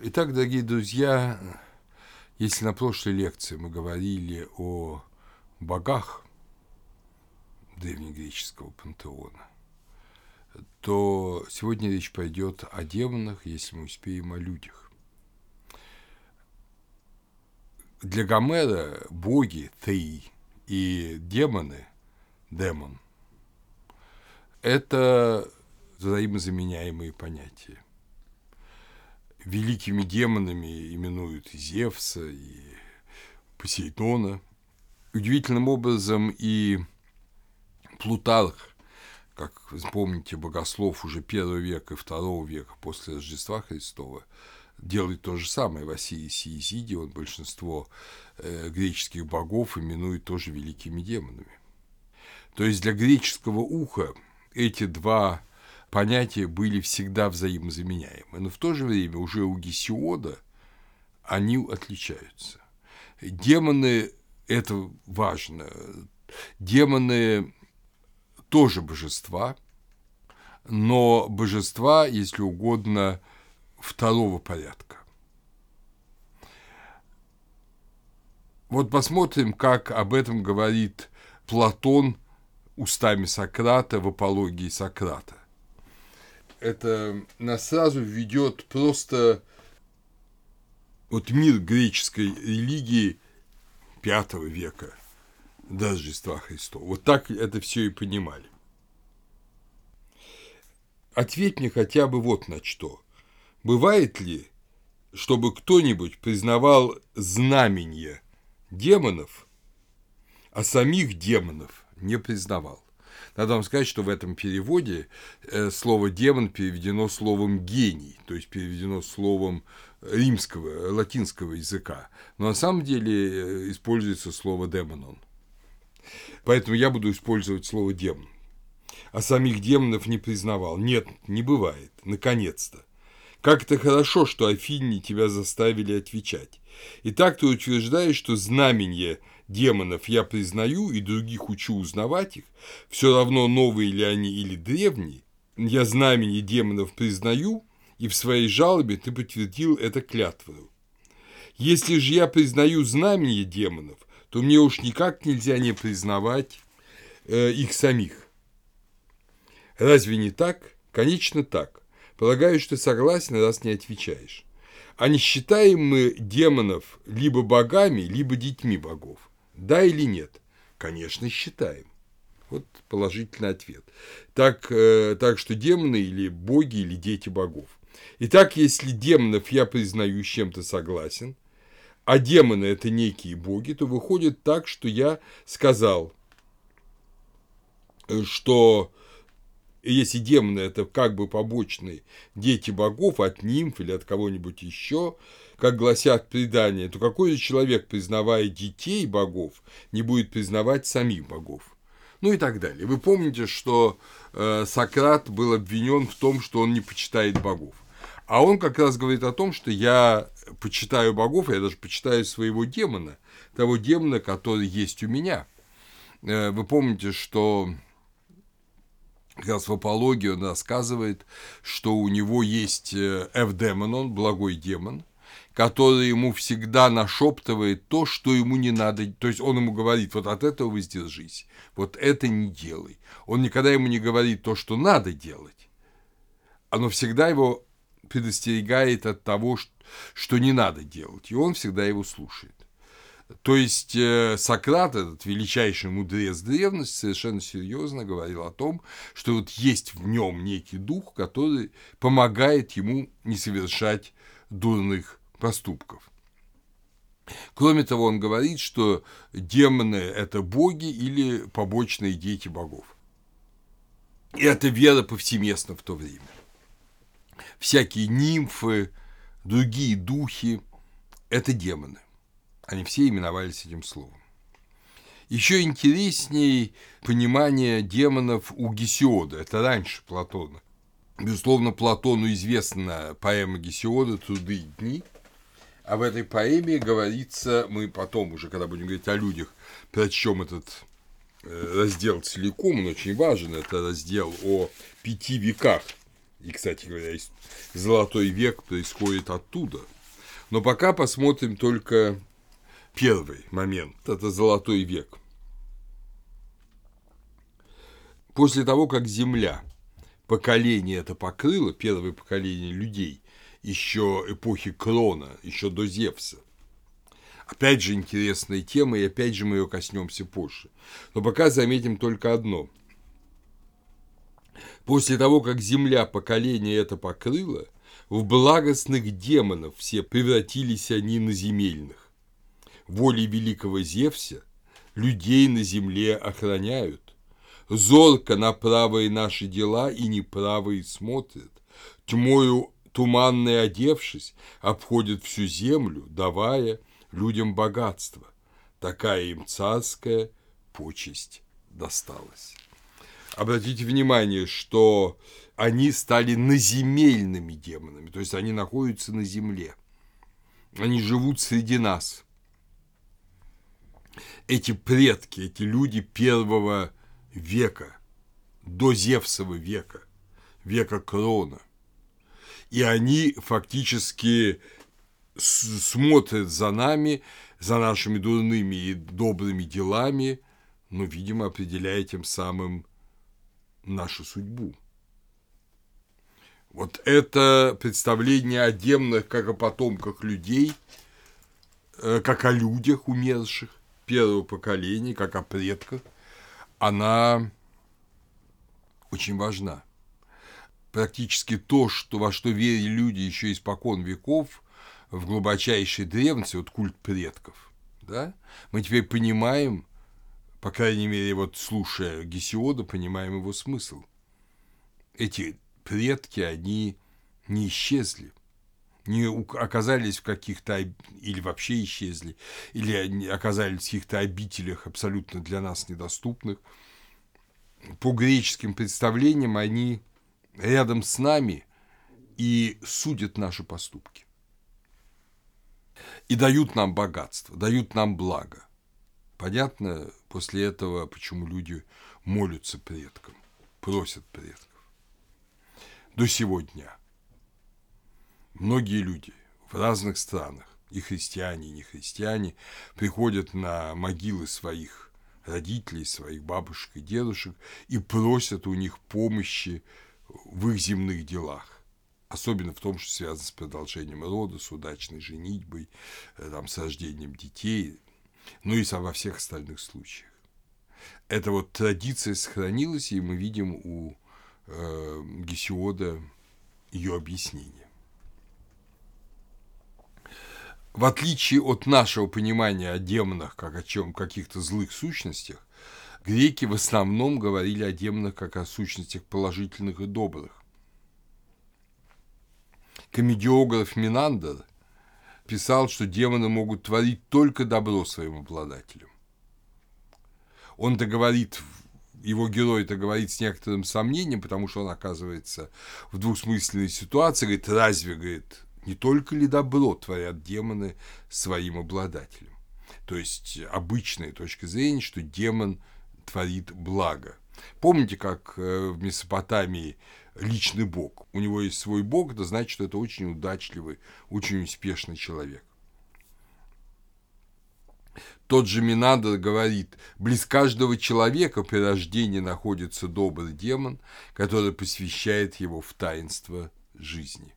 Итак, дорогие друзья, если на прошлой лекции мы говорили о богах древнегреческого пантеона, то сегодня речь пойдет о демонах, если мы успеем, о людях. Для Гомера боги, Теи, и демоны, демон, это взаимозаменяемые понятия. Великими демонами именуют и Зевса, и Посейдона. Удивительным образом и Плутарх, как вы помните, богослов уже первого века и второго века после Рождества Христова, делает то же самое в Осирисе и Изиде, он большинство э, греческих богов именует тоже великими демонами. То есть для греческого уха эти два понятия были всегда взаимозаменяемы, но в то же время уже у Гесиода они отличаются. Демоны – это важно. Демоны тоже божества, но божества, если угодно, второго порядка. Вот посмотрим, как об этом говорит Платон устами Сократа в апологии Сократа. Это нас сразу ведет просто вот мир греческой религии V века до Рождества Христова. Вот так это все и понимали. Ответь мне хотя бы вот на что. Бывает ли, чтобы кто-нибудь признавал знамения демонов, а самих демонов не признавал? Надо вам сказать, что в этом переводе э, слово «демон» переведено словом «гений», то есть переведено словом римского, латинского языка. Но на самом деле э, используется слово «демонон». Поэтому я буду использовать слово «демон». А самих демонов не признавал. Нет, не бывает. Наконец-то. Как это хорошо, что Афине тебя заставили отвечать. И так ты утверждаешь, что знамения демонов я признаю и других учу узнавать их, все равно новые ли они или древние, я знамения демонов признаю, и в своей жалобе ты подтвердил это клятвою. Если же я признаю знамения демонов, то мне уж никак нельзя не признавать э, их самих. Разве не так? Конечно, так. Полагаю, что согласен, раз не отвечаешь. А не считаем мы демонов либо богами, либо детьми богов? Да или нет? Конечно, считаем. Вот положительный ответ. Так, э, так что демоны или боги, или дети богов. Итак, если демонов я признаю чем-то согласен, а демоны – это некие боги, то выходит так, что я сказал, что если демоны – это как бы побочные дети богов от нимф или от кого-нибудь еще, как гласят предания, то какой же человек, признавая детей богов, не будет признавать самих богов? Ну и так далее. Вы помните, что э, Сократ был обвинен в том, что он не почитает богов. А он как раз говорит о том, что я почитаю богов, я даже почитаю своего демона, того демона, который есть у меня. Э, вы помните, что как раз в апологии он рассказывает, что у него есть Эвдемон, он благой демон, который ему всегда нашептывает то, что ему не надо. То есть он ему говорит, вот от этого воздержись, вот это не делай. Он никогда ему не говорит то, что надо делать. Оно всегда его предостерегает от того, что не надо делать, и он всегда его слушает. То есть э, Сократ, этот величайший мудрец древности, совершенно серьезно говорил о том, что вот есть в нем некий дух, который помогает ему не совершать дурных поступков. Кроме того, он говорит, что демоны – это боги или побочные дети богов. И это вера повсеместно в то время. Всякие нимфы, другие духи – это демоны. Они все именовались этим словом. Еще интереснее понимание демонов у Гесиода, это раньше Платона. Безусловно, Платону известна поэма Гесиода «Труды и дни», в этой поэме говорится, мы потом уже, когда будем говорить о людях, прочтем этот э, раздел целиком, он очень важен, это раздел о пяти веках И, кстати говоря, золотой век происходит оттуда. Но пока посмотрим только первый момент. Это золотой век. После того, как Земля поколение это покрыло, первое поколение людей, еще эпохи Крона, еще до Зевса, Опять же интересная тема, и опять же мы ее коснемся позже. Но пока заметим только одно. После того, как Земля поколение это покрыло, в благостных демонов все превратились они на земельных. Волей великого Зевса людей на земле охраняют. Зорко на правые наши дела и неправые смотрят. Тьмою туманной одевшись, обходят всю землю, давая людям богатство. Такая им царская почесть досталась. Обратите внимание, что они стали наземельными демонами, то есть они находятся на земле. Они живут среди нас. Эти предки, эти люди первого века, до Зевсова века, века Крона. И они фактически смотрит за нами, за нашими дурными и добрыми делами, но, видимо, определяя тем самым нашу судьбу. Вот это представление о демонах как о потомках людей, э, как о людях умерших первого поколения, как о предках, она очень важна. Практически то, что, во что верили люди еще испокон веков – в глубочайшей древности, вот культ предков, да, мы теперь понимаем, по крайней мере, вот слушая Гесиода, понимаем его смысл. Эти предки, они не исчезли, не оказались в каких-то, или вообще исчезли, или оказались в каких-то обителях абсолютно для нас недоступных. По греческим представлениям они рядом с нами и судят наши поступки и дают нам богатство, дают нам благо. Понятно после этого, почему люди молятся предкам, просят предков. До сегодня многие люди в разных странах, и христиане, и не христиане, приходят на могилы своих родителей, своих бабушек и дедушек и просят у них помощи в их земных делах особенно в том, что связано с продолжением рода, с удачной женитьбой, э, там, с рождением детей, ну и во всех остальных случаях. Эта вот традиция сохранилась, и мы видим у э, Гесиода ее объяснение. В отличие от нашего понимания о демонах как о чем каких-то злых сущностях, греки в основном говорили о демонах как о сущностях положительных и добрых комедиограф Минандер писал, что демоны могут творить только добро своим обладателям. Он-то говорит, его герой это говорит с некоторым сомнением, потому что он оказывается в двусмысленной ситуации, говорит, разве, говорит, не только ли добро творят демоны своим обладателям? То есть обычная точка зрения, что демон творит благо. Помните, как э, в Месопотамии личный бог. У него есть свой бог, это значит, что это очень удачливый, очень успешный человек. Тот же Минандр говорит, близ каждого человека при рождении находится добрый демон, который посвящает его в таинство жизни.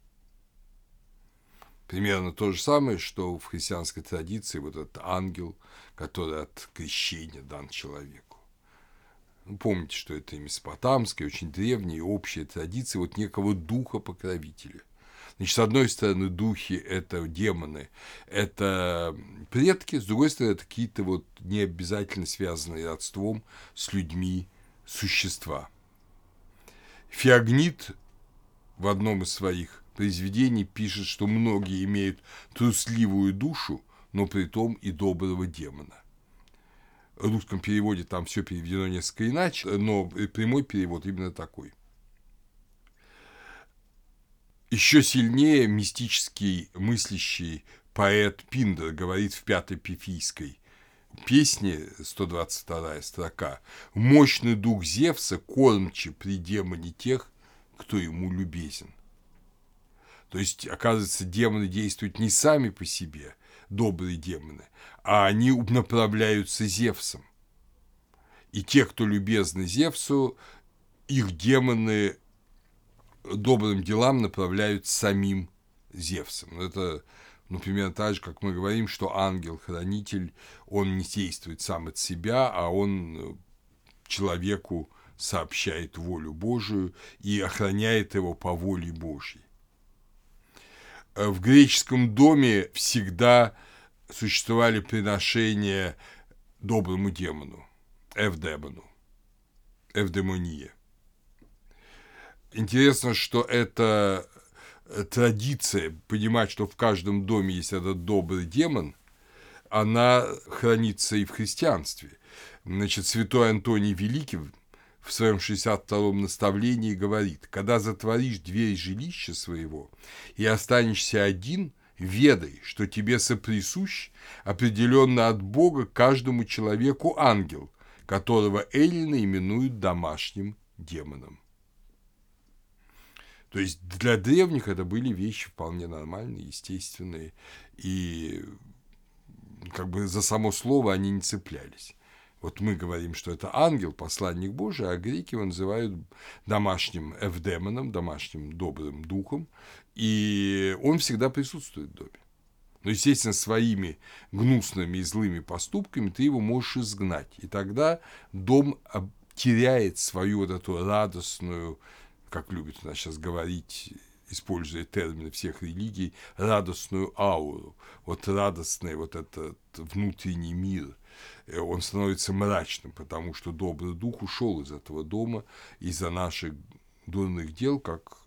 Примерно то же самое, что в христианской традиции вот этот ангел, который от крещения дан человеку. Помните, что это и месопотамская, очень древняя общая традиция вот некого духа-покровителя. Значит, с одной стороны, духи – это демоны, это предки, с другой стороны, это какие-то вот не обязательно связанные родством с людьми существа. Феогнит в одном из своих произведений пишет, что многие имеют трусливую душу, но при том и доброго демона русском переводе там все переведено несколько иначе, но прямой перевод именно такой. Еще сильнее мистический мыслящий поэт Пиндер говорит в пятой пифийской песне, 122 строка, «Мощный дух Зевса, кормче при демоне тех, кто ему любезен. То есть, оказывается, демоны действуют не сами по себе, добрые демоны, а они направляются Зевсом. И те, кто любезны Зевсу, их демоны добрым делам направляют самим Зевсом. Это, например, так же, как мы говорим, что ангел-хранитель, он не действует сам от себя, а он э, человеку сообщает волю Божию и охраняет его по воле Божьей. Э, в греческом доме всегда существовали приношения доброму демону, эвдемону, эвдемония. Интересно, что это э, традиция понимать, что в каждом доме есть этот добрый демон, она хранится и в христианстве. Значит, святой Антоний Великий в своем 62-м наставлении говорит, когда затворишь дверь жилища своего и останешься один, ведай, что тебе соприсущ определенно от Бога каждому человеку ангел, которого эллины именуют домашним демоном. То есть для древних это были вещи вполне нормальные, естественные, и как бы за само слово они не цеплялись. Вот мы говорим, что это ангел, посланник Божий, а греки его называют домашним эвдемоном, домашним добрым духом, и он всегда присутствует в доме. Но, естественно, своими гнусными и злыми поступками ты его можешь изгнать. И тогда дом теряет свою вот эту радостную, как любят у нас сейчас говорить, используя термины всех религий, радостную ауру. Вот радостный вот этот внутренний мир – он становится мрачным, потому что добрый дух ушел из этого дома из-за наших дурных дел, как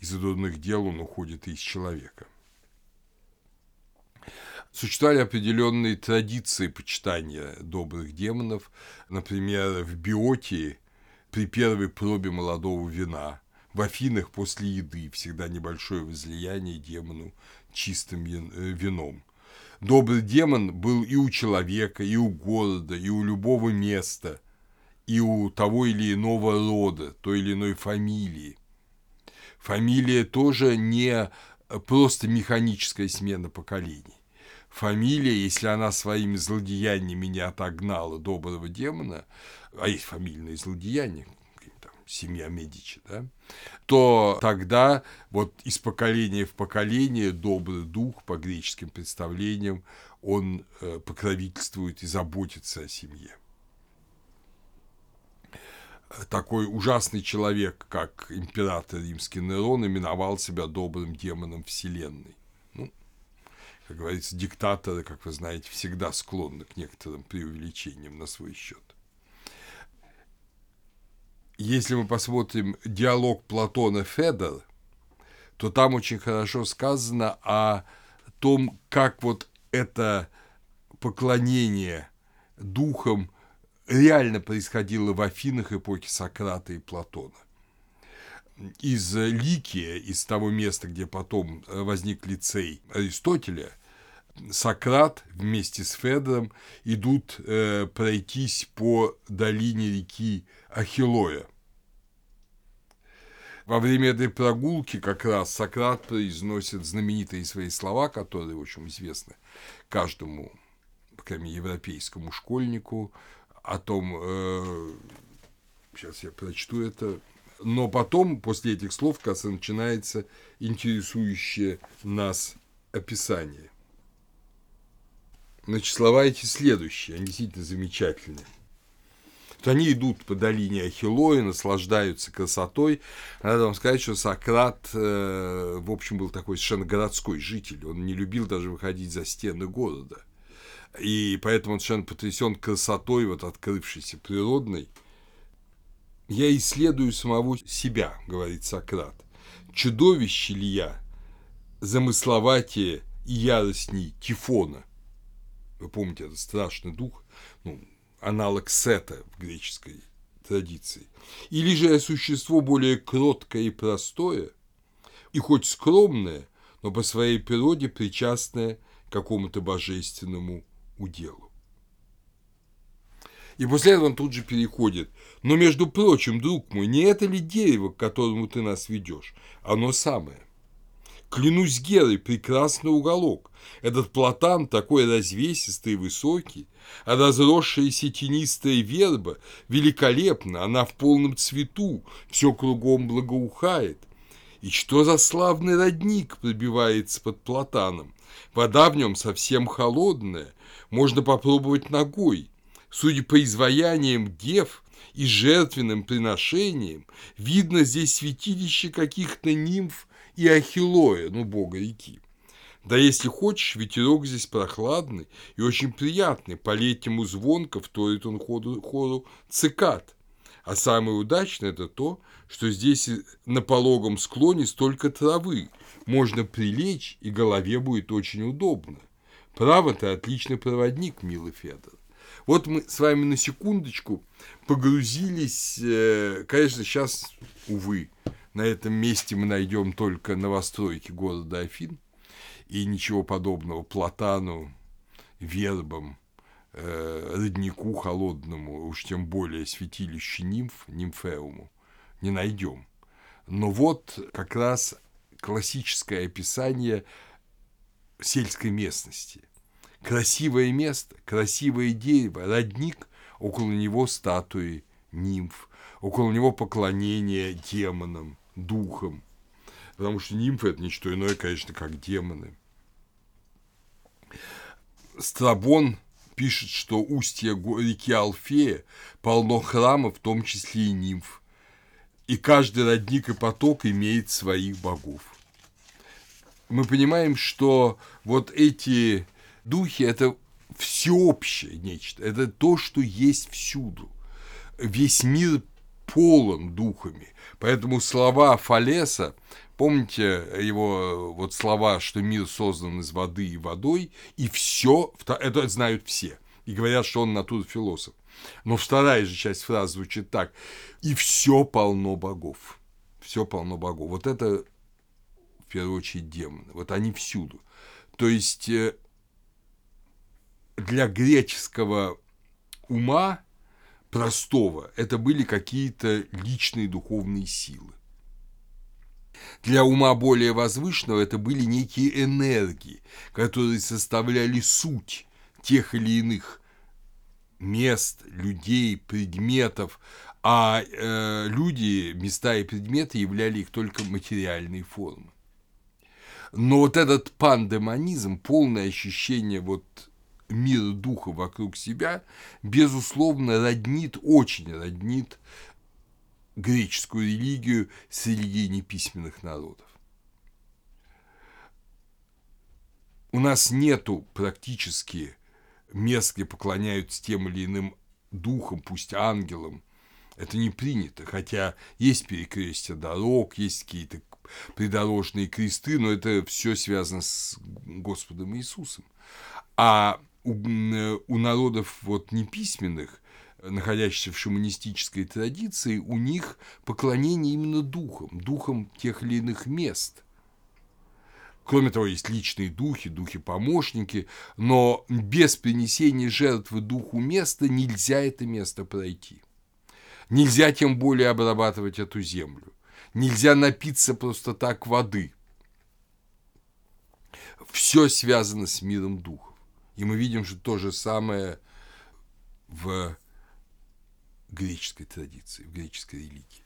из-за дурных дел он уходит из человека. Существовали определенные традиции почитания добрых демонов. Например, в Биотии при первой пробе молодого вина, в Афинах после еды всегда небольшое возлияние демону чистым э, вином – Добрый демон был и у человека, и у города, и у любого места, и у того или иного рода, той или иной фамилии. Фамилия тоже не просто механическая смена поколений. Фамилия, если она своими злодеяниями не отогнала доброго демона, а есть фамильные злодеяния, семья Медичи, да, то тогда вот из поколения в поколение добрый дух по греческим представлениям, он э, покровительствует и заботится о семье. Такой ужасный человек, как император римский Нерон, именовал себя добрым демоном Вселенной. Ну, как говорится, диктаторы, как вы знаете, всегда склонны к некоторым преувеличениям на свой счет если мы посмотрим диалог Платона Федор, то там очень хорошо сказано о том, как вот это поклонение духам реально происходило в Афинах эпохи Сократа и Платона. Из Ликия, из того места, где потом возник лицей Аристотеля, Сократ вместе с Федором идут э, пройтись по долине реки Ахилоя. Во время этой прогулки как раз Сократ произносит знаменитые свои слова, которые, общем, известны каждому, по европейскому школьнику, о том, э, сейчас я прочту это, но потом, после этих слов, кажется, начинается интересующее нас описание. Значит, слова эти следующие, они действительно замечательные. То они идут по долине Ахиллоя, наслаждаются красотой. Надо вам сказать, что Сократ, э, в общем, был такой совершенно городской житель. Он не любил даже выходить за стены города. И поэтому он совершенно потрясен красотой, вот открывшейся природной. «Я исследую самого себя», — говорит Сократ. «Чудовище ли я, замысловатее и яростней Тифона?» Вы помните, этот страшный дух, ну, аналог сета в греческой традиции. Или же существо более кроткое и простое, и хоть скромное, но по своей природе причастное к какому-то божественному уделу. И после этого он тут же переходит. Но, между прочим, друг мой, не это ли дерево, к которому ты нас ведешь? Оно самое. Клянусь Герой, прекрасный уголок. Этот платан такой развесистый и высокий, а разросшаяся тенистая верба великолепна, она в полном цвету, все кругом благоухает. И что за славный родник пробивается под платаном? Вода в нем совсем холодная, можно попробовать ногой. Судя по изваяниям дев и жертвенным приношениям, видно здесь святилище каких-то нимф и ахиллоя, ну, бога реки. Да если хочешь, ветерок здесь прохладный и очень приятный, по-летнему звонко вторит он ходу, хору цикад. А самое удачное – это то, что здесь на пологом склоне столько травы, можно прилечь, и голове будет очень удобно. Право, ты отличный проводник, милый Федор. Вот мы с вами на секундочку погрузились, э, конечно, сейчас, увы, на этом месте мы найдем только новостройки города Афин и ничего подобного платану, вербам, э, роднику холодному, уж тем более святилищу нимф, нимфеуму, не найдем. Но вот как раз классическое описание сельской местности. Красивое место, красивое дерево, родник, около него статуи нимф, около него поклонение демонам – духом. Потому что нимфы – это не что иное, конечно, как демоны. Страбон пишет, что устье реки Алфея полно храмов, в том числе и нимф. И каждый родник и поток имеет своих богов. Мы понимаем, что вот эти духи – это всеобщее нечто, это то, что есть всюду. Весь мир полон духами. Поэтому слова Фалеса, помните его вот слова, что мир создан из воды и водой, и все, это знают все, и говорят, что он натура философ. Но вторая же часть фразы звучит так, и все полно богов. Все полно богов. Вот это, в первую очередь, демоны. Вот они всюду. То есть э, для греческого ума простого, это были какие-то личные духовные силы. Для ума более возвышенного это были некие энергии, которые составляли суть тех или иных мест, людей, предметов, а э, люди, места и предметы являли их только материальной формы. Но вот этот пандемонизм, полное ощущение вот мира духа вокруг себя, безусловно, роднит, очень роднит греческую религию с религией неписьменных народов. У нас нету практически мест, где поклоняются тем или иным духам, пусть ангелам. Это не принято, хотя есть перекрестия дорог, есть какие-то придорожные кресты, но это все связано с Господом Иисусом. А у, э, у народов вот неписьменных, находящихся в шаманистической традиции, у них поклонение именно духам, духам тех или иных мест. Кроме того, есть личные духи, духи-помощники, но без принесения жертвы духу места нельзя это место пройти. Нельзя тем более обрабатывать эту землю. Нельзя напиться просто так воды. Все связано с миром духа. И мы видим, что то же самое в греческой традиции, в греческой религии.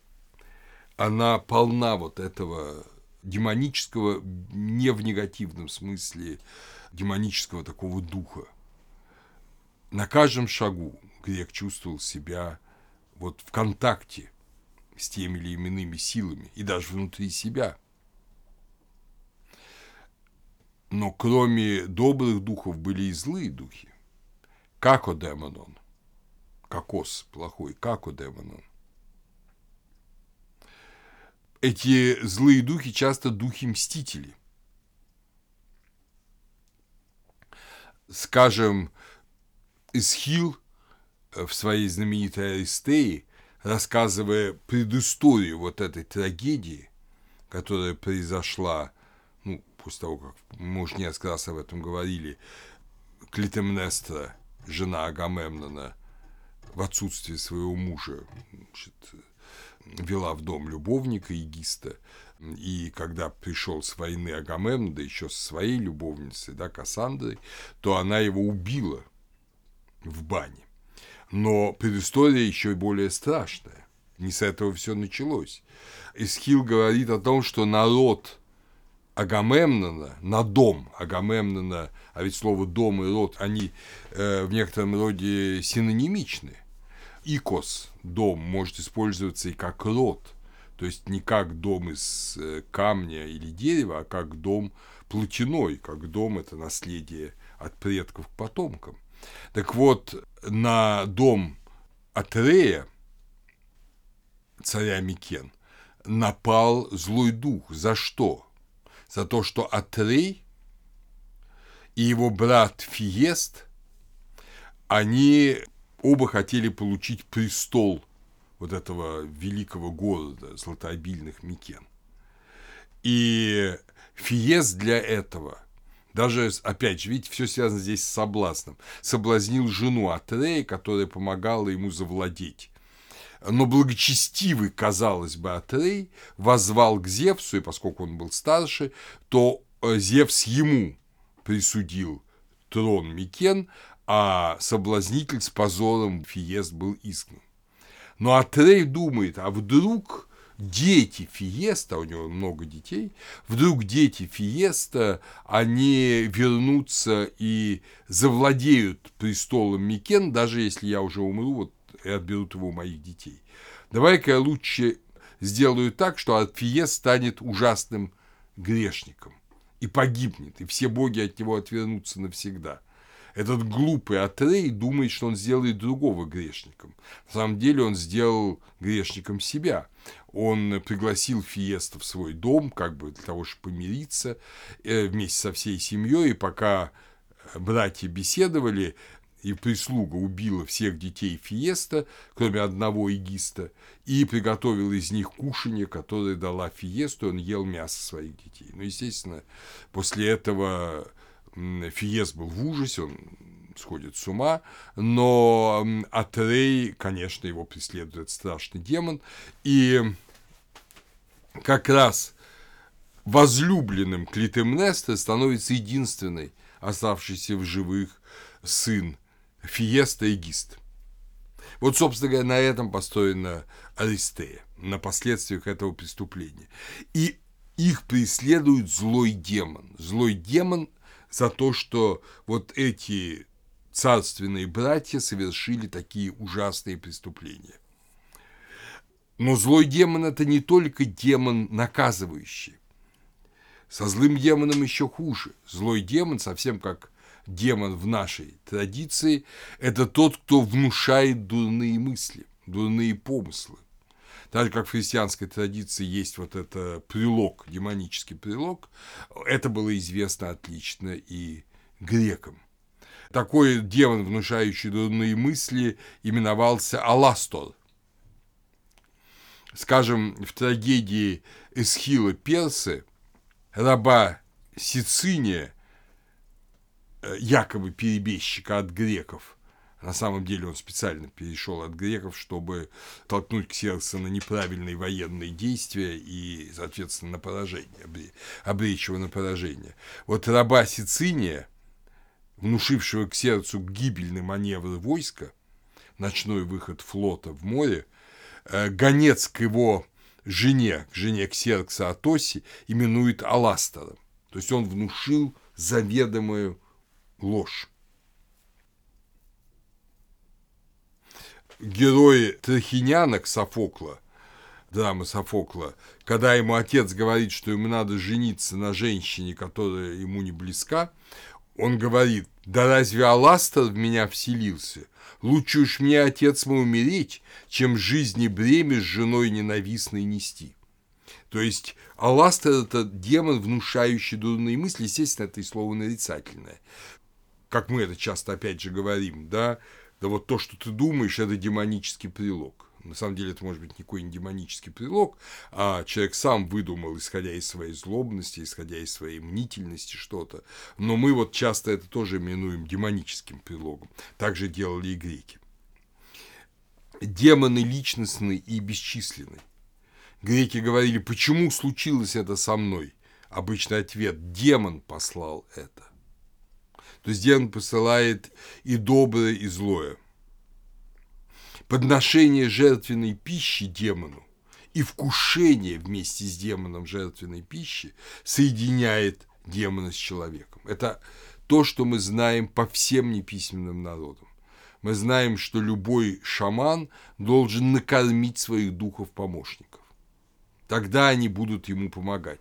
Она полна вот этого демонического, не в негативном смысле, демонического такого духа. На каждом шагу грек чувствовал себя вот в контакте с теми или иными силами, и даже внутри себя – но кроме добрых духов были и злые духи. Како демонон. Кокос плохой, како демонон. Эти злые духи часто духи-мстители. Скажем, Исхил в своей знаменитой Аристее, рассказывая предысторию вот этой трагедии, которая произошла после того, как мы уж несколько раз об этом говорили, Клитемнестра, жена Агамемнона, в отсутствие своего мужа значит, вела в дом любовника Егиста, и когда пришел с войны Агамемн, да еще со своей любовницей, да, Кассандрой, то она его убила в бане. Но предыстория еще более страшная. Не с этого все началось. Эсхил говорит о том, что народ Агамемнона на дом Агамемнона, а ведь слово дом и род, они э, в некотором роде синонимичны. Икос, дом, может использоваться и как род, то есть не как дом из э, камня или дерева, а как дом плотяной, как дом – это наследие от предков к потомкам. Так вот, на дом Атрея, царя Микен, напал злой дух. За что? За то, что Атрей и его брат Фиест, они оба хотели получить престол вот этого великого города златообильных Микен. И Фиест для этого – даже, опять же, видите, все связано здесь с соблазном. Соблазнил жену Атрея, которая помогала ему завладеть. Но благочестивый, казалось бы, Атрей возвал к Зевсу, и поскольку он был старше, то э, Зевс ему присудил трон Микен, а соблазнитель с позором Фиест был изгнан. Но Атрей думает, а вдруг дети Фиеста, у него много детей, вдруг дети Фиеста, они вернутся и завладеют престолом Микен, даже если я уже умру, вот и отберут его у моих детей. Давай-ка я лучше сделаю так, что Фиест станет ужасным грешником и погибнет, и все боги от него отвернутся навсегда – этот глупый Атрей думает, что он сделает другого грешником. На самом деле он сделал грешником себя. Он пригласил Фиеста в свой дом, как бы для того, чтобы помириться э, вместе со всей семьей, и пока братья беседовали, и прислуга убила всех детей Фиеста, кроме одного эгиста, и приготовила из них кушанье, которое дала Фиесту, он ел мясо своих детей. Ну, естественно, после этого Фиес был в ужасе, он сходит с ума, но Атрей, конечно, его преследует страшный демон, и как раз возлюбленным Клитемнестры становится единственный оставшийся в живых сын Фиеста Эгист. Вот, собственно говоря, на этом построена Аристея, на последствиях этого преступления. И их преследует злой демон. Злой демон – за то, что вот эти царственные братья совершили такие ужасные преступления. Но злой демон – это не только демон наказывающий. Со злым демоном еще хуже. Злой демон, совсем как демон в нашей традиции, это тот, кто внушает дурные мысли, дурные помыслы. Так как в христианской традиции есть вот это прилог, демонический прилог, это было известно отлично и грекам. Такой демон, внушающий дурные мысли, именовался Аластор. Скажем, в трагедии Эсхила Персы раба Сициния, якобы перебежчика от греков – на самом деле он специально перешел от греков, чтобы толкнуть Ксеркса на неправильные военные действия и, соответственно, на поражение, обречь его на поражение. Вот раба Сициния, внушившего к сердцу гибельный маневр войска, ночной выход флота в море, э, гонец к его жене, к жене Ксеркса Атоси, именует Аластером. То есть он внушил заведомую ложь. герой Трахинянок Софокла, драмы Софокла, когда ему отец говорит, что ему надо жениться на женщине, которая ему не близка, он говорит, да разве Аластер в меня вселился? Лучше уж мне, отец мой, умереть, чем жизни бремя с женой ненавистной нести. То есть Аластер – это демон, внушающий дурные мысли, естественно, это и слово нарицательное. Как мы это часто, опять же, говорим, да, да вот то, что ты думаешь, это демонический прилог. На самом деле это может быть никакой не демонический прилог, а человек сам выдумал, исходя из своей злобности, исходя из своей мнительности что-то. Но мы вот часто это тоже именуем демоническим прилогом. Так же делали и греки. демоны личностны и бесчисленны. Греки говорили, почему случилось это со мной? Обычный ответ – демон послал это. То есть демон посылает и доброе, и злое. Подношение жертвенной пищи демону и вкушение вместе с демоном жертвенной пищи соединяет демона с человеком. Это то, что мы знаем по всем неписьменным народам. Мы знаем, что любой шаман должен накормить своих духов-помощников. Тогда они будут ему помогать.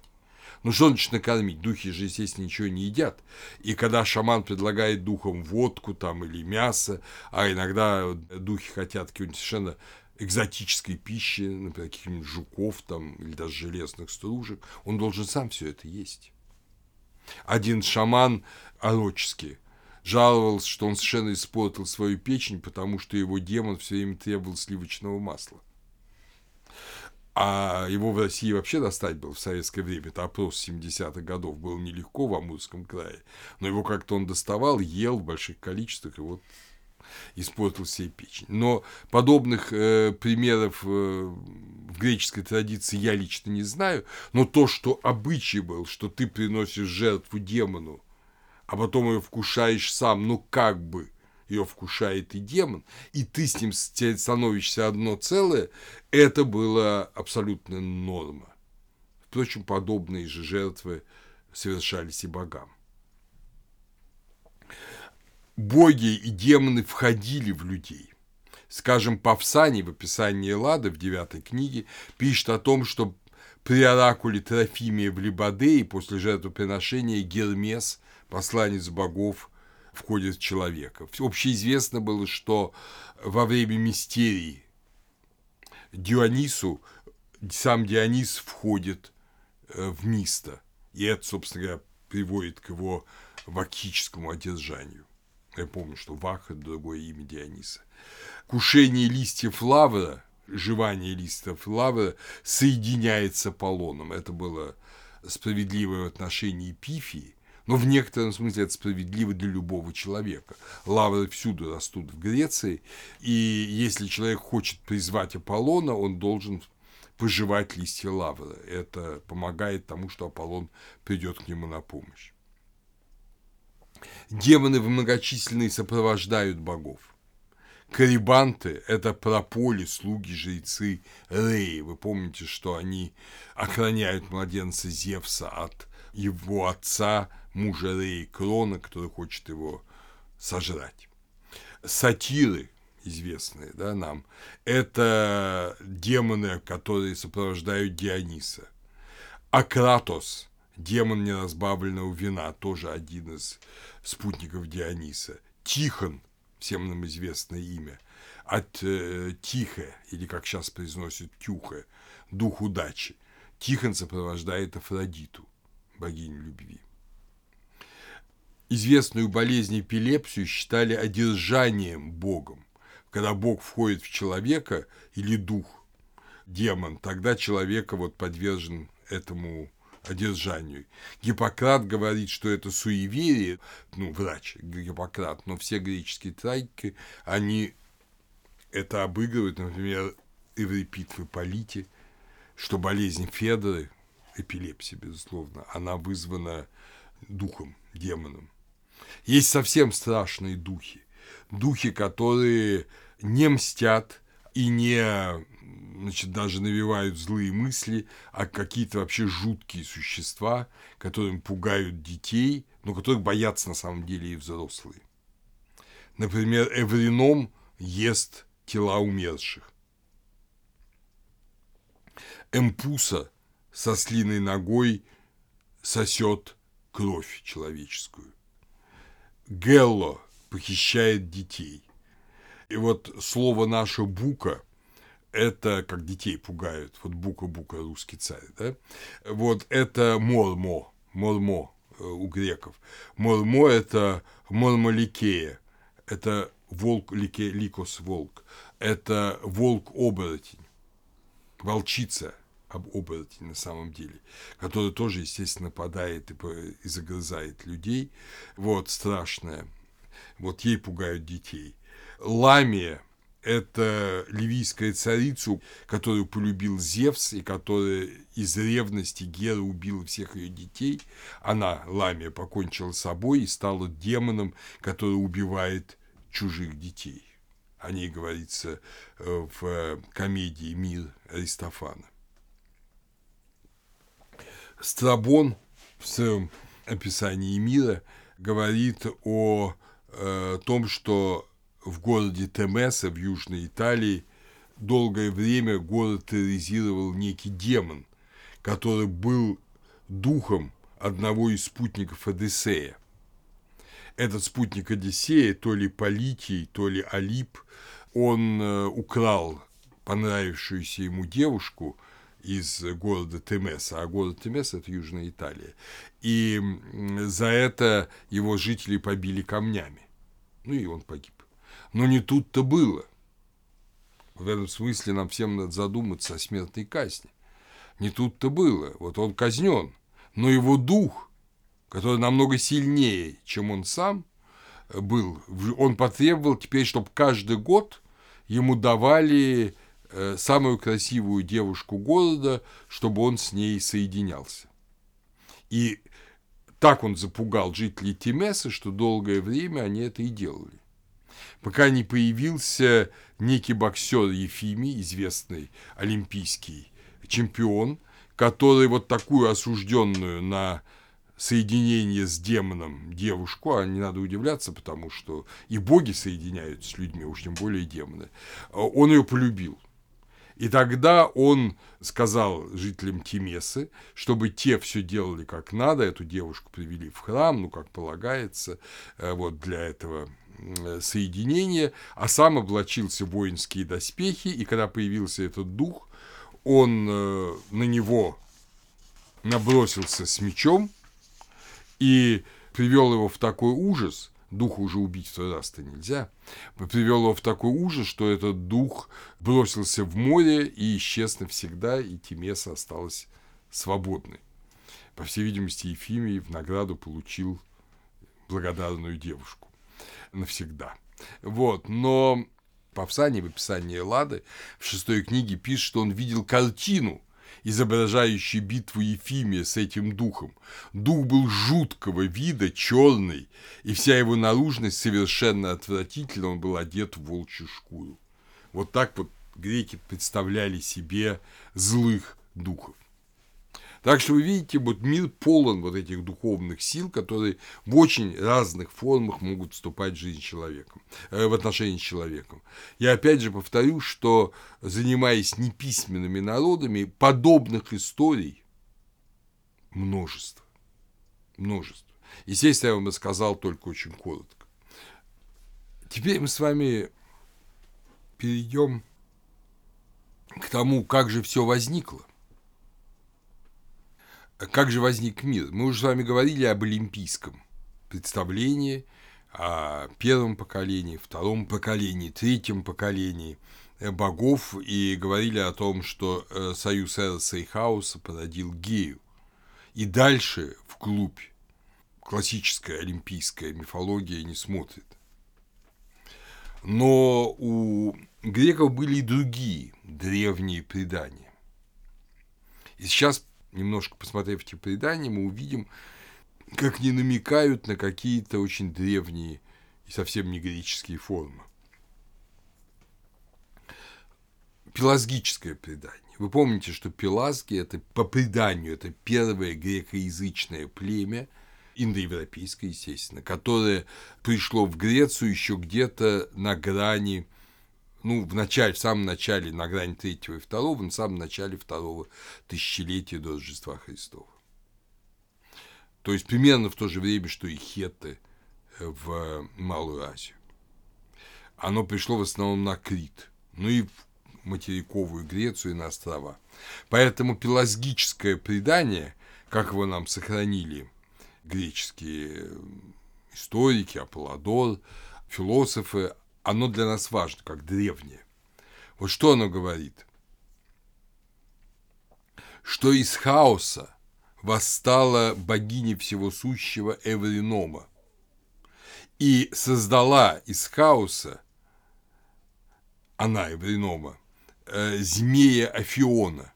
Ну что значит накормить? Духи же, естественно, ничего не едят. И когда шаман предлагает духам водку там или мясо, а иногда духи хотят какой-нибудь совершенно экзотической пищи, например, каких-нибудь жуков там, или даже железных стружек, он должен сам все это есть. Один шаман ороческий жаловался, что он совершенно испортил свою печень, потому что его демон все время требовал сливочного масла. А его в России вообще достать было в советское время. Это опрос 70-х годов был нелегко в Амурском крае. Но его как-то он доставал, ел в больших количествах, и вот испортил себе печень. Но подобных э, примеров э, в греческой традиции я лично не знаю, но то, что обычай был, что ты приносишь жертву демону, а потом ее вкушаешь сам, ну как бы ее вкушает и демон, и ты с ним становишься одно целое, это было абсолютно норма. Впрочем, подобные же жертвы совершались и богам боги и демоны входили в людей. Скажем, Павсани в описании Лады в девятой книге пишет о том, что при оракуле Трофимия в Либадее после жертвоприношения Гермес, посланец богов, входит в человека. Общеизвестно было, что во время мистерии Дионису сам Дионис входит э, в Миста, и это, собственно говоря, приводит к его вакическому одержанию. Я помню, что Вах – это другое имя Диониса. Кушение листьев лавра, жевание листьев лавра соединяется с Аполлоном. Это было справедливое в отношении но в некотором смысле это справедливо для любого человека. Лавры всюду растут в Греции, и если человек хочет призвать Аполлона, он должен пожевать листья лавры. Это помогает тому, что Аполлон придет к нему на помощь. Демоны в многочисленные сопровождают богов. Карибанты – это прополи, слуги, жрецы Реи. Вы помните, что они охраняют младенца Зевса от его отца, мужа Реи Крона, который хочет его сожрать. Сатиры, известные да, нам, это демоны, которые сопровождают Диониса. Акратос – демон неразбавленного вина, тоже один из спутников Диониса. Тихон, всем нам известное имя, от э, Тихо, или как сейчас произносят Тюха, дух удачи. Тихон сопровождает Афродиту, богиню любви. Известную болезнь эпилепсию считали одержанием Богом. Когда Бог входит в человека или дух, демон, тогда человека вот подвержен этому одержанию. Гиппократ говорит, что это суеверие, ну, врач Гиппократ, но все греческие трагики, они это обыгрывают, например, Эврипид в Ипполите, что болезнь Федоры, эпилепсия, безусловно, она вызвана духом, демоном. Есть совсем страшные духи, духи, которые не мстят и не значит, даже навевают злые мысли, а какие-то вообще жуткие существа, которым пугают детей, но которых боятся на самом деле и взрослые. Например, эврином ест тела умерших. Эмпуса со слиной ногой сосет кровь человеческую. Гелло похищает детей. И вот слово наше «бука» это как детей пугают, вот бука-бука русский царь, да? Вот это мормо, мормо у греков. Мормо – это мормоликея, это волк, лике, ликос волк, это волк-оборотень, волчица об оборотень на самом деле, который тоже, естественно, нападает и, и загрызает людей. Вот, страшная. Вот ей пугают детей. Ламия – это ливийская царица, которую полюбил Зевс, и которая из ревности Гера убила всех ее детей. Она, Ламия, покончила с собой и стала демоном, который убивает чужих детей. О ней говорится э, в комедии «Мир» Аристофана. Страбон в своем описании мира говорит о э, том, что в городе Темеса в Южной Италии долгое время город терроризировал некий демон, который был духом одного из спутников Одиссея. Этот спутник Одиссея, то ли Политий, то ли Алип, он э, украл понравившуюся ему девушку из города Темеса, а город Темеса – это Южная Италия. И за это его жители побили камнями. Ну и он погиб. Но не тут-то было. В этом смысле нам всем надо задуматься о смертной казни. Не тут-то было. Вот он казнен, но его дух, который намного сильнее, чем он сам был, он потребовал теперь, чтобы каждый год ему давали самую красивую девушку города, чтобы он с ней соединялся. И так он запугал жителей Тимеса, что долгое время они это и делали пока не появился некий боксер Ефимий, известный олимпийский чемпион, который вот такую осужденную на соединение с демоном девушку, а не надо удивляться, потому что и боги соединяются с людьми, уж тем более демоны, он ее полюбил. И тогда он сказал жителям Тимесы, чтобы те все делали как надо, эту девушку привели в храм, ну, как полагается, э, вот для этого Э, соединение, а сам облачился в воинские доспехи, и когда появился этот дух, он э, на него набросился с мечом и привел его в такой ужас, духа уже тот раз-то нельзя, привел его в такой ужас, что этот дух бросился в море и исчез навсегда, и Тимеса осталась свободной. По всей видимости, Ефимий в награду получил благодарную девушку навсегда. Вот, но Павсаний в описании Лады в шестой книге пишет, что он видел картину, изображающую битву Ефимия с этим духом. Дух был жуткого вида, черный, и вся его наружность совершенно отвратительна, он был одет в волчью шкуру. Вот так вот греки представляли себе злых духов. Так что вы видите, вот мир полон вот этих духовных сил, которые в очень разных формах могут вступать в жизнь человека, э, в отношении с человеком. Я опять же повторю, что занимаясь неписьменными народами, подобных историй множество. Множество. Естественно, я вам рассказал только очень коротко. Теперь мы с вами перейдем к тому, как же все возникло. Как же возник мир? Мы уже с вами говорили об олимпийском представлении, о первом поколении, втором поколении, третьем поколении богов и говорили о том, что э, союз Эроса и Хаоса породил Гею. И дальше вглубь классическая олимпийская мифология не смотрит. Но у греков были и другие древние предания. И сейчас немножко посмотрев эти предания, мы увидим, как не намекают на какие-то очень древние и совсем не греческие формы. Пелазгическое предание. Вы помните, что пелазги – это по преданию, это первое грекоязычное племя, индоевропейское, естественно, которое пришло в Грецию еще где-то на грани – ну, в начале, в самом начале, на грани третьего и второго, на самом начале второго тысячелетия до Рождества Христова. То есть примерно в то же время, что и хетты в Малую Азию. Оно пришло в основном на Крит, ну и в материковую Грецию и на острова. Поэтому пелагическое предание, как его нам сохранили греческие историки, Аполлодор, философы, оно для нас важно, как древнее. Вот что оно говорит? Что из хаоса восстала богиня всего сущего Эвринома и создала из хаоса она, Эвренома, э, змея Афиона.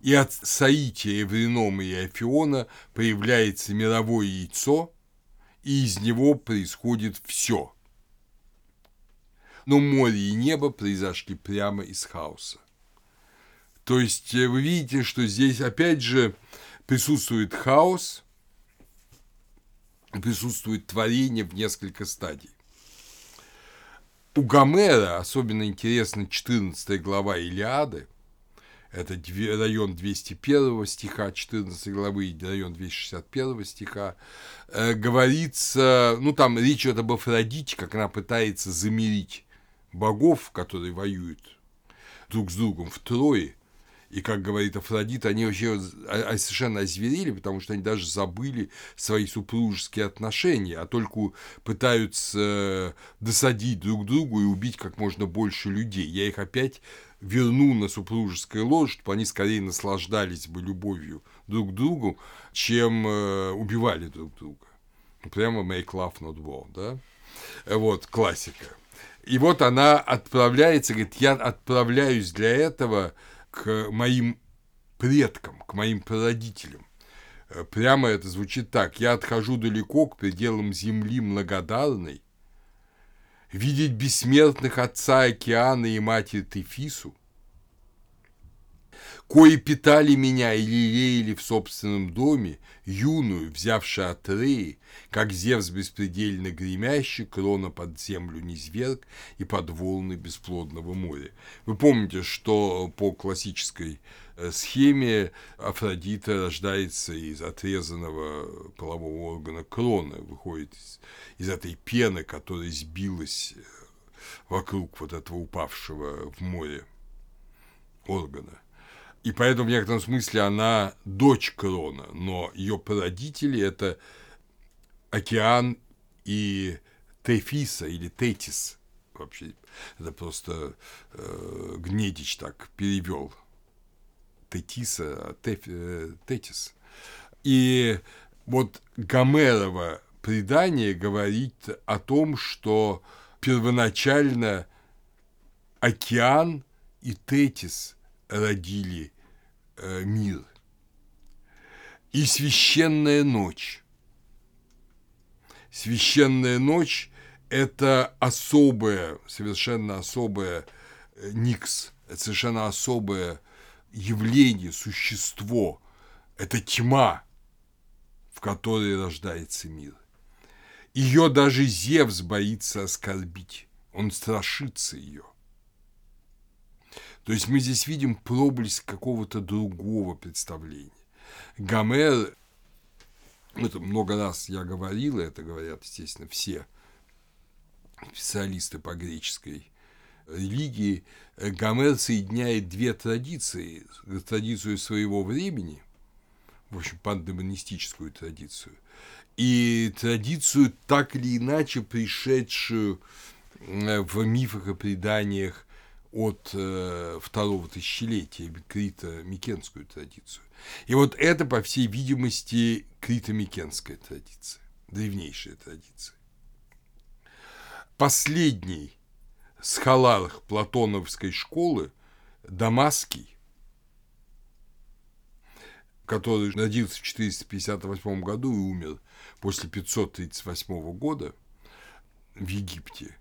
И от соития Эвренома и Афиона появляется мировое яйцо, и из него происходит все. Но море и небо произошли прямо из хаоса. То есть э, вы видите, что здесь опять же присутствует хаос, присутствует творение в несколько стадий. У Гомера особенно интересна 14 глава Илиады, это район 201 стиха 14 главы и район 261 стиха, э, говорится, ну там речь идет об Афродите, как она пытается замирить богов, которые воюют друг с другом в Трое, и, как говорит Афродит, они вообще совершенно озверели, потому что они даже забыли свои супружеские отношения, а только пытаются досадить друг другу и убить как можно больше людей. Я их опять верну на супружеское ложе, чтобы они скорее наслаждались бы любовью друг к другу, чем э, убивали друг друга. Прямо make love not war, да? Вот, классика. И вот она отправляется, говорит, я отправляюсь для этого к моим предкам, к моим прародителям. Э, прямо это звучит так. Я отхожу далеко к пределам земли многодарной, видеть бессмертных отца океана и матерь Тефису, кои питали меня и лелеяли в собственном доме, юную, взявши от Реи, как Зевс беспредельно гремящий, крона под землю низверг и под волны бесплодного моря. Вы помните, что по классической э, схеме Афродита рождается из отрезанного полового органа крона, выходит из, из этой пены, которая сбилась э, вокруг вот этого упавшего в море органа. И поэтому в некотором смысле она дочь Крона, но ее прародители – это океан и Тефиса или Тетис. Вообще, это просто э, Гнедич так перевел. Тетиса, а Теф, э, Тетис. И вот Гомерово предание говорит о том, что первоначально океан и Тетис родили э, мир. И священная ночь. Священная ночь – это особое, совершенно особое э, никс, это совершенно особое явление, существо. Это тьма, в которой рождается мир. Ее даже Зевс боится оскорбить, он страшится ее – то есть мы здесь видим проблеск какого-то другого представления. Гомер, это много раз я говорил, это говорят, естественно, все специалисты по греческой религии, Гомер соединяет две традиции. Традицию своего времени, в общем, пандемонистическую традицию, и традицию, так или иначе пришедшую в мифах и преданиях от э, второго тысячелетия Крита-Микенскую традицию. И вот это, по всей видимости, Крито-Микенская традиция, древнейшая традиция. Последний схоларх платоновской школы, Дамасский, который родился в 458 году и умер после 538 года в Египте,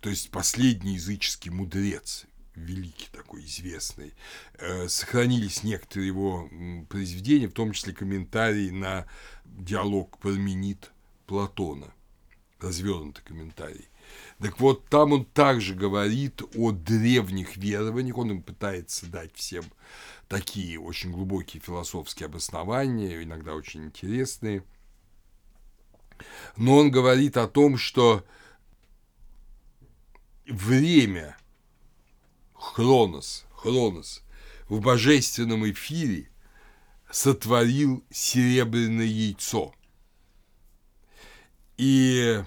то есть последний языческий мудрец, великий такой, известный. Э, сохранились некоторые его произведения, в том числе комментарии на диалог Парменид Платона, развернутый комментарий. Так вот, там он также говорит о древних верованиях, он им пытается дать всем такие очень глубокие философские обоснования, иногда очень интересные. Но он говорит о том, что время Хронос, Хронос в божественном эфире сотворил серебряное яйцо. И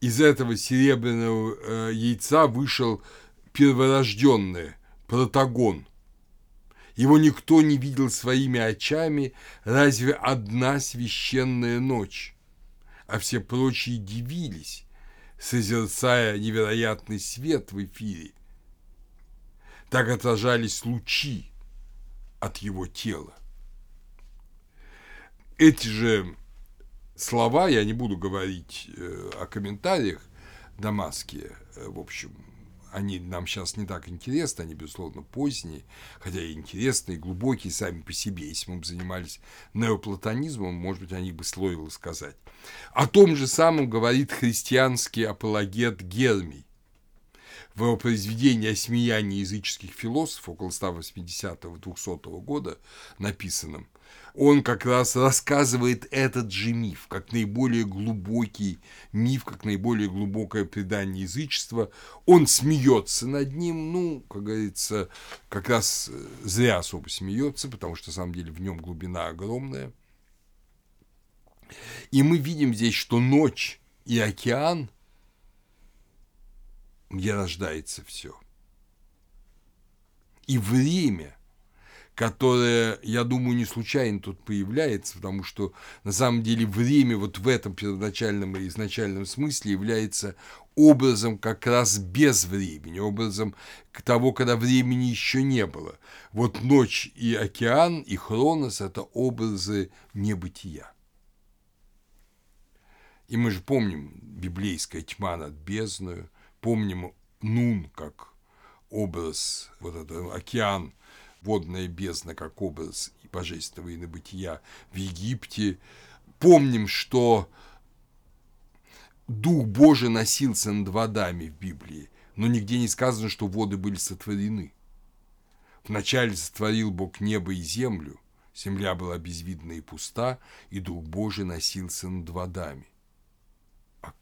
из этого серебряного э, яйца вышел перворожденный протагон. Его никто не видел своими очами, разве одна священная ночь, а все прочие дивились, созерцая невероятный свет в эфире, так отражались лучи от его тела. Эти же слова, я не буду говорить э, о комментариях Дамаске, э, в общем, они нам сейчас не так интересны, они, безусловно, поздние, хотя и интересные, и глубокие сами по себе. Если мы бы занимались неоплатонизмом, может быть, о них бы стоило сказать. О том же самом говорит христианский апологет Гермий, в его произведении о смеянии языческих философов около 180-200 года написанном, он как раз рассказывает этот же миф, как наиболее глубокий миф, как наиболее глубокое предание язычества. Он смеется над ним, ну, как говорится, как раз э, зря особо смеется, потому что на самом деле в нем глубина огромная. И мы видим здесь, что ночь и океан, где рождается все, и время, которое, я думаю, не случайно тут появляется, потому что на самом деле время вот в этом первоначальном и изначальном смысле является образом как раз без времени, образом того, когда времени еще не было. Вот ночь и океан, и Хронос – это образы небытия. И мы же помним библейская тьма над бездною, помним Нун как образ, вот этот океан – водная бездна как образ божественного инобытия в Египте. Помним, что Дух Божий носился над водами в Библии, но нигде не сказано, что воды были сотворены. Вначале сотворил Бог небо и землю, земля была безвидна и пуста, и Дух Божий носился над водами. А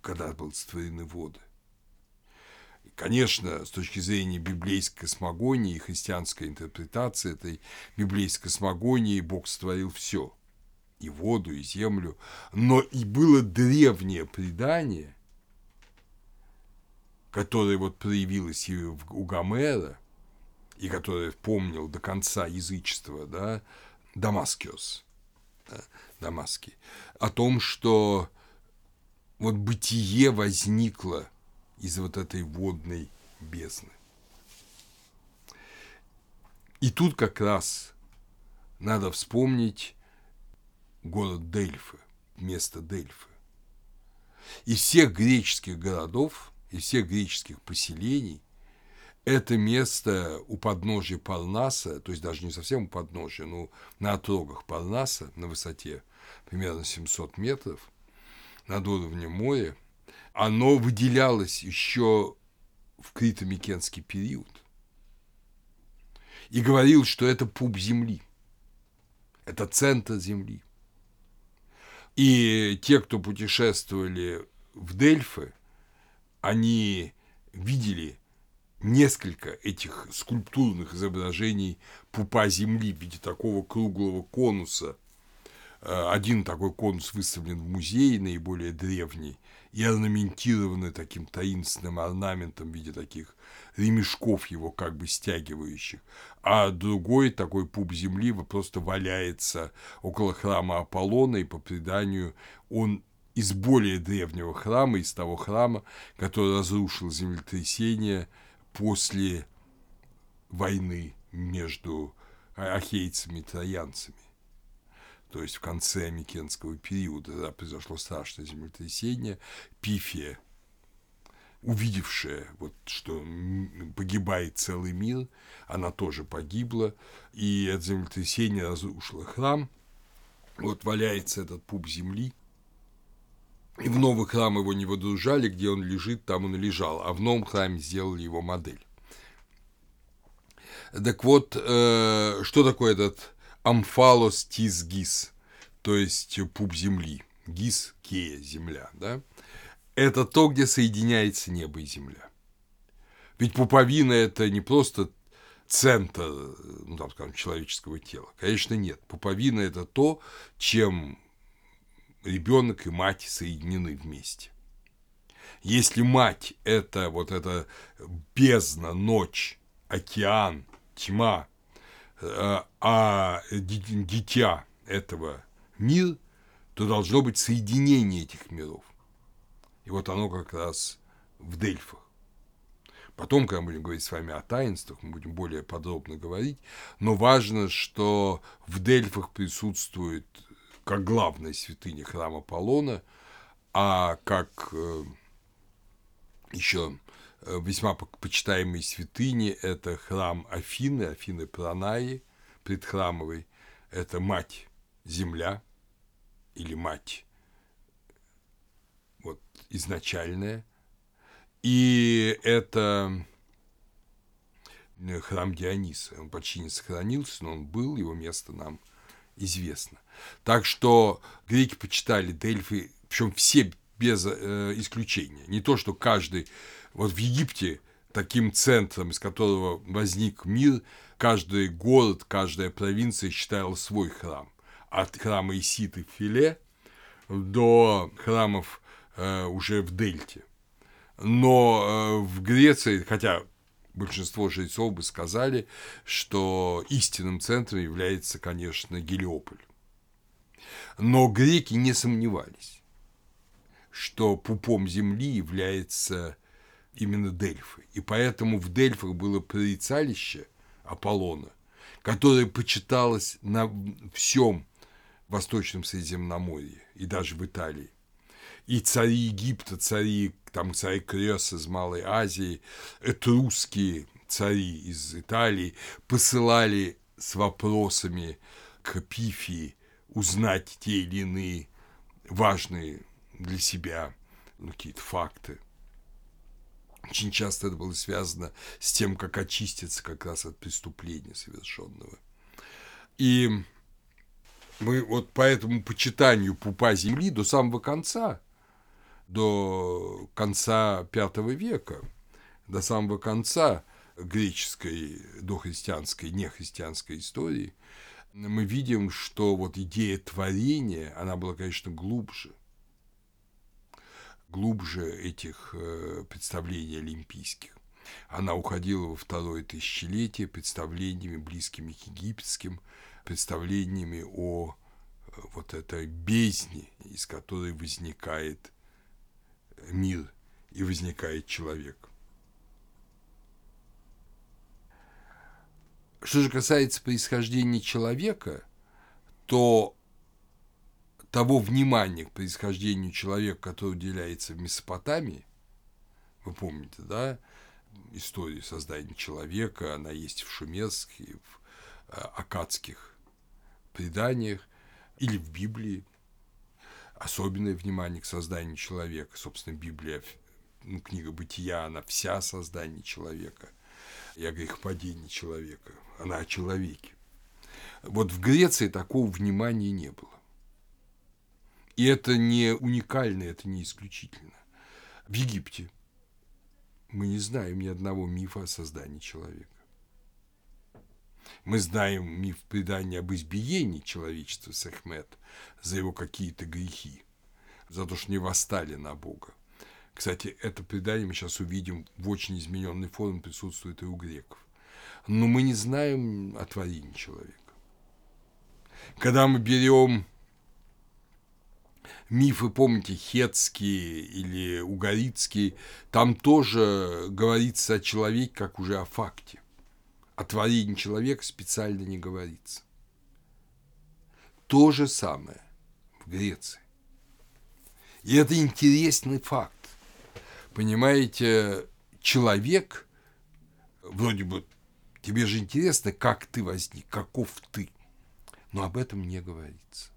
когда были сотворены воды? Конечно, с точки зрения библейской космогонии и христианской интерпретации этой библейской космогонии Бог сотворил все – и воду, и землю, но и было древнее предание, которое вот проявилось и у Гомера, и которое помнил до конца язычества, да, Дамаскиос, да, Дамаски, о том, что вот бытие возникло из вот этой водной бездны. И тут как раз надо вспомнить город Дельфы, место Дельфы. Из всех греческих городов, из всех греческих поселений, это место у подножия Парнаса, то есть даже не совсем у подножия, но на отрогах Парнаса на высоте примерно 700 метров над уровнем моря, оно выделялось еще в крито-микенский период и говорил, что это пуп Земли, это центр Земли. И те, кто путешествовали в Дельфы, они видели несколько этих скульптурных изображений пупа Земли в виде такого круглого конуса. Э, один такой конус выставлен в музее, наиболее древний, и орнаментированы таким таинственным орнаментом в виде таких ремешков его как бы стягивающих, а другой такой пуп земли просто валяется около храма Аполлона, и по преданию он из более древнего храма, из того храма, который разрушил землетрясение после войны между ахейцами и троянцами то есть в конце Микенского периода, да, произошло страшное землетрясение, Пифия, увидевшая, вот, что погибает целый мир, она тоже погибла, и от землетрясения разрушила храм, вот валяется этот пуп земли, и в новый храм его не выдружали, где он лежит, там он и лежал, а в новом храме сделали его модель. Так вот, э, что такое этот амфалос тис гис, то есть пуп земли, гис кея, земля, да, это то, где соединяется небо и земля. Ведь пуповина – это не просто центр, ну, там, скажем, человеческого тела. Конечно, нет. Пуповина – это то, чем ребенок и мать соединены вместе. Если мать – это вот эта бездна, ночь, океан, тьма, а дитя этого мир, то должно быть соединение этих миров. И вот оно как раз в Дельфах. Потом, когда мы будем говорить с вами о таинствах, мы будем более подробно говорить. Но важно, что в Дельфах присутствует как главная святыня храма Аполлона, а как э, еще э, весьма почитаемые святыни – это храм Афины, Афины Пранаи, предхрамовый, это мать земля или мать вот изначальная, и это храм Диониса. Он почти не сохранился, но он был, его место нам известно. Так что греки почитали Дельфы, причем все без э, исключения. Не то, что каждый, вот в Египте таким центром, из которого возник мир, каждый город, каждая провинция считала свой храм. От храма Иситы в Филе до храмов э, уже в Дельте. Но э, в Греции, хотя большинство жрецов бы сказали, что истинным центром является, конечно, Гелиополь. Но греки не сомневались, что пупом земли является именно Дельфы. И поэтому в Дельфах было прорицалище Аполлона, которое почиталось на всем Восточном Средиземноморье и даже в Италии. И цари Египта, цари, там царь Крес из Малой Азии, этрусские цари из Италии посылали с вопросами к Пифии узнать те или иные важные для себя ну, какие-то факты. Очень часто это было связано с тем, как очиститься как раз от преступления совершенного. И мы вот по этому почитанию пупа земли до самого конца, до конца V века, до самого конца греческой, дохристианской, нехристианской истории, мы видим, что вот идея творения, она была, конечно, глубже глубже этих э, представлений олимпийских. Она уходила во второе тысячелетие представлениями, близкими к египетским, представлениями о э, вот этой бездне, из которой возникает мир и возникает человек. Что же касается происхождения человека, то того внимания к происхождению человека, который уделяется в Месопотамии, вы помните, да, историю создания человека, она есть в шумерских, в э, акадских преданиях или в Библии. Особенное внимание к созданию человека. Собственно, Библия, ну, книга Бытия, она вся о создании человека и о грехопадении человека. Она о человеке. Вот в Греции такого внимания не было. И это не уникально, это не исключительно. В Египте мы не знаем ни одного мифа о создании человека. Мы знаем миф предания об избиении человечества Сахмет за его какие-то грехи, за то, что не восстали на Бога. Кстати, это предание мы сейчас увидим в очень измененной форме, присутствует и у греков. Но мы не знаем о творении человека. Когда мы берем мифы, помните, хетские или угорицкие, там тоже говорится о человеке как уже о факте. О творении человека специально не говорится. То же самое в Греции. И это интересный факт. Понимаете, человек, вроде бы, тебе же интересно, как ты возник, каков ты, но об этом не говорится.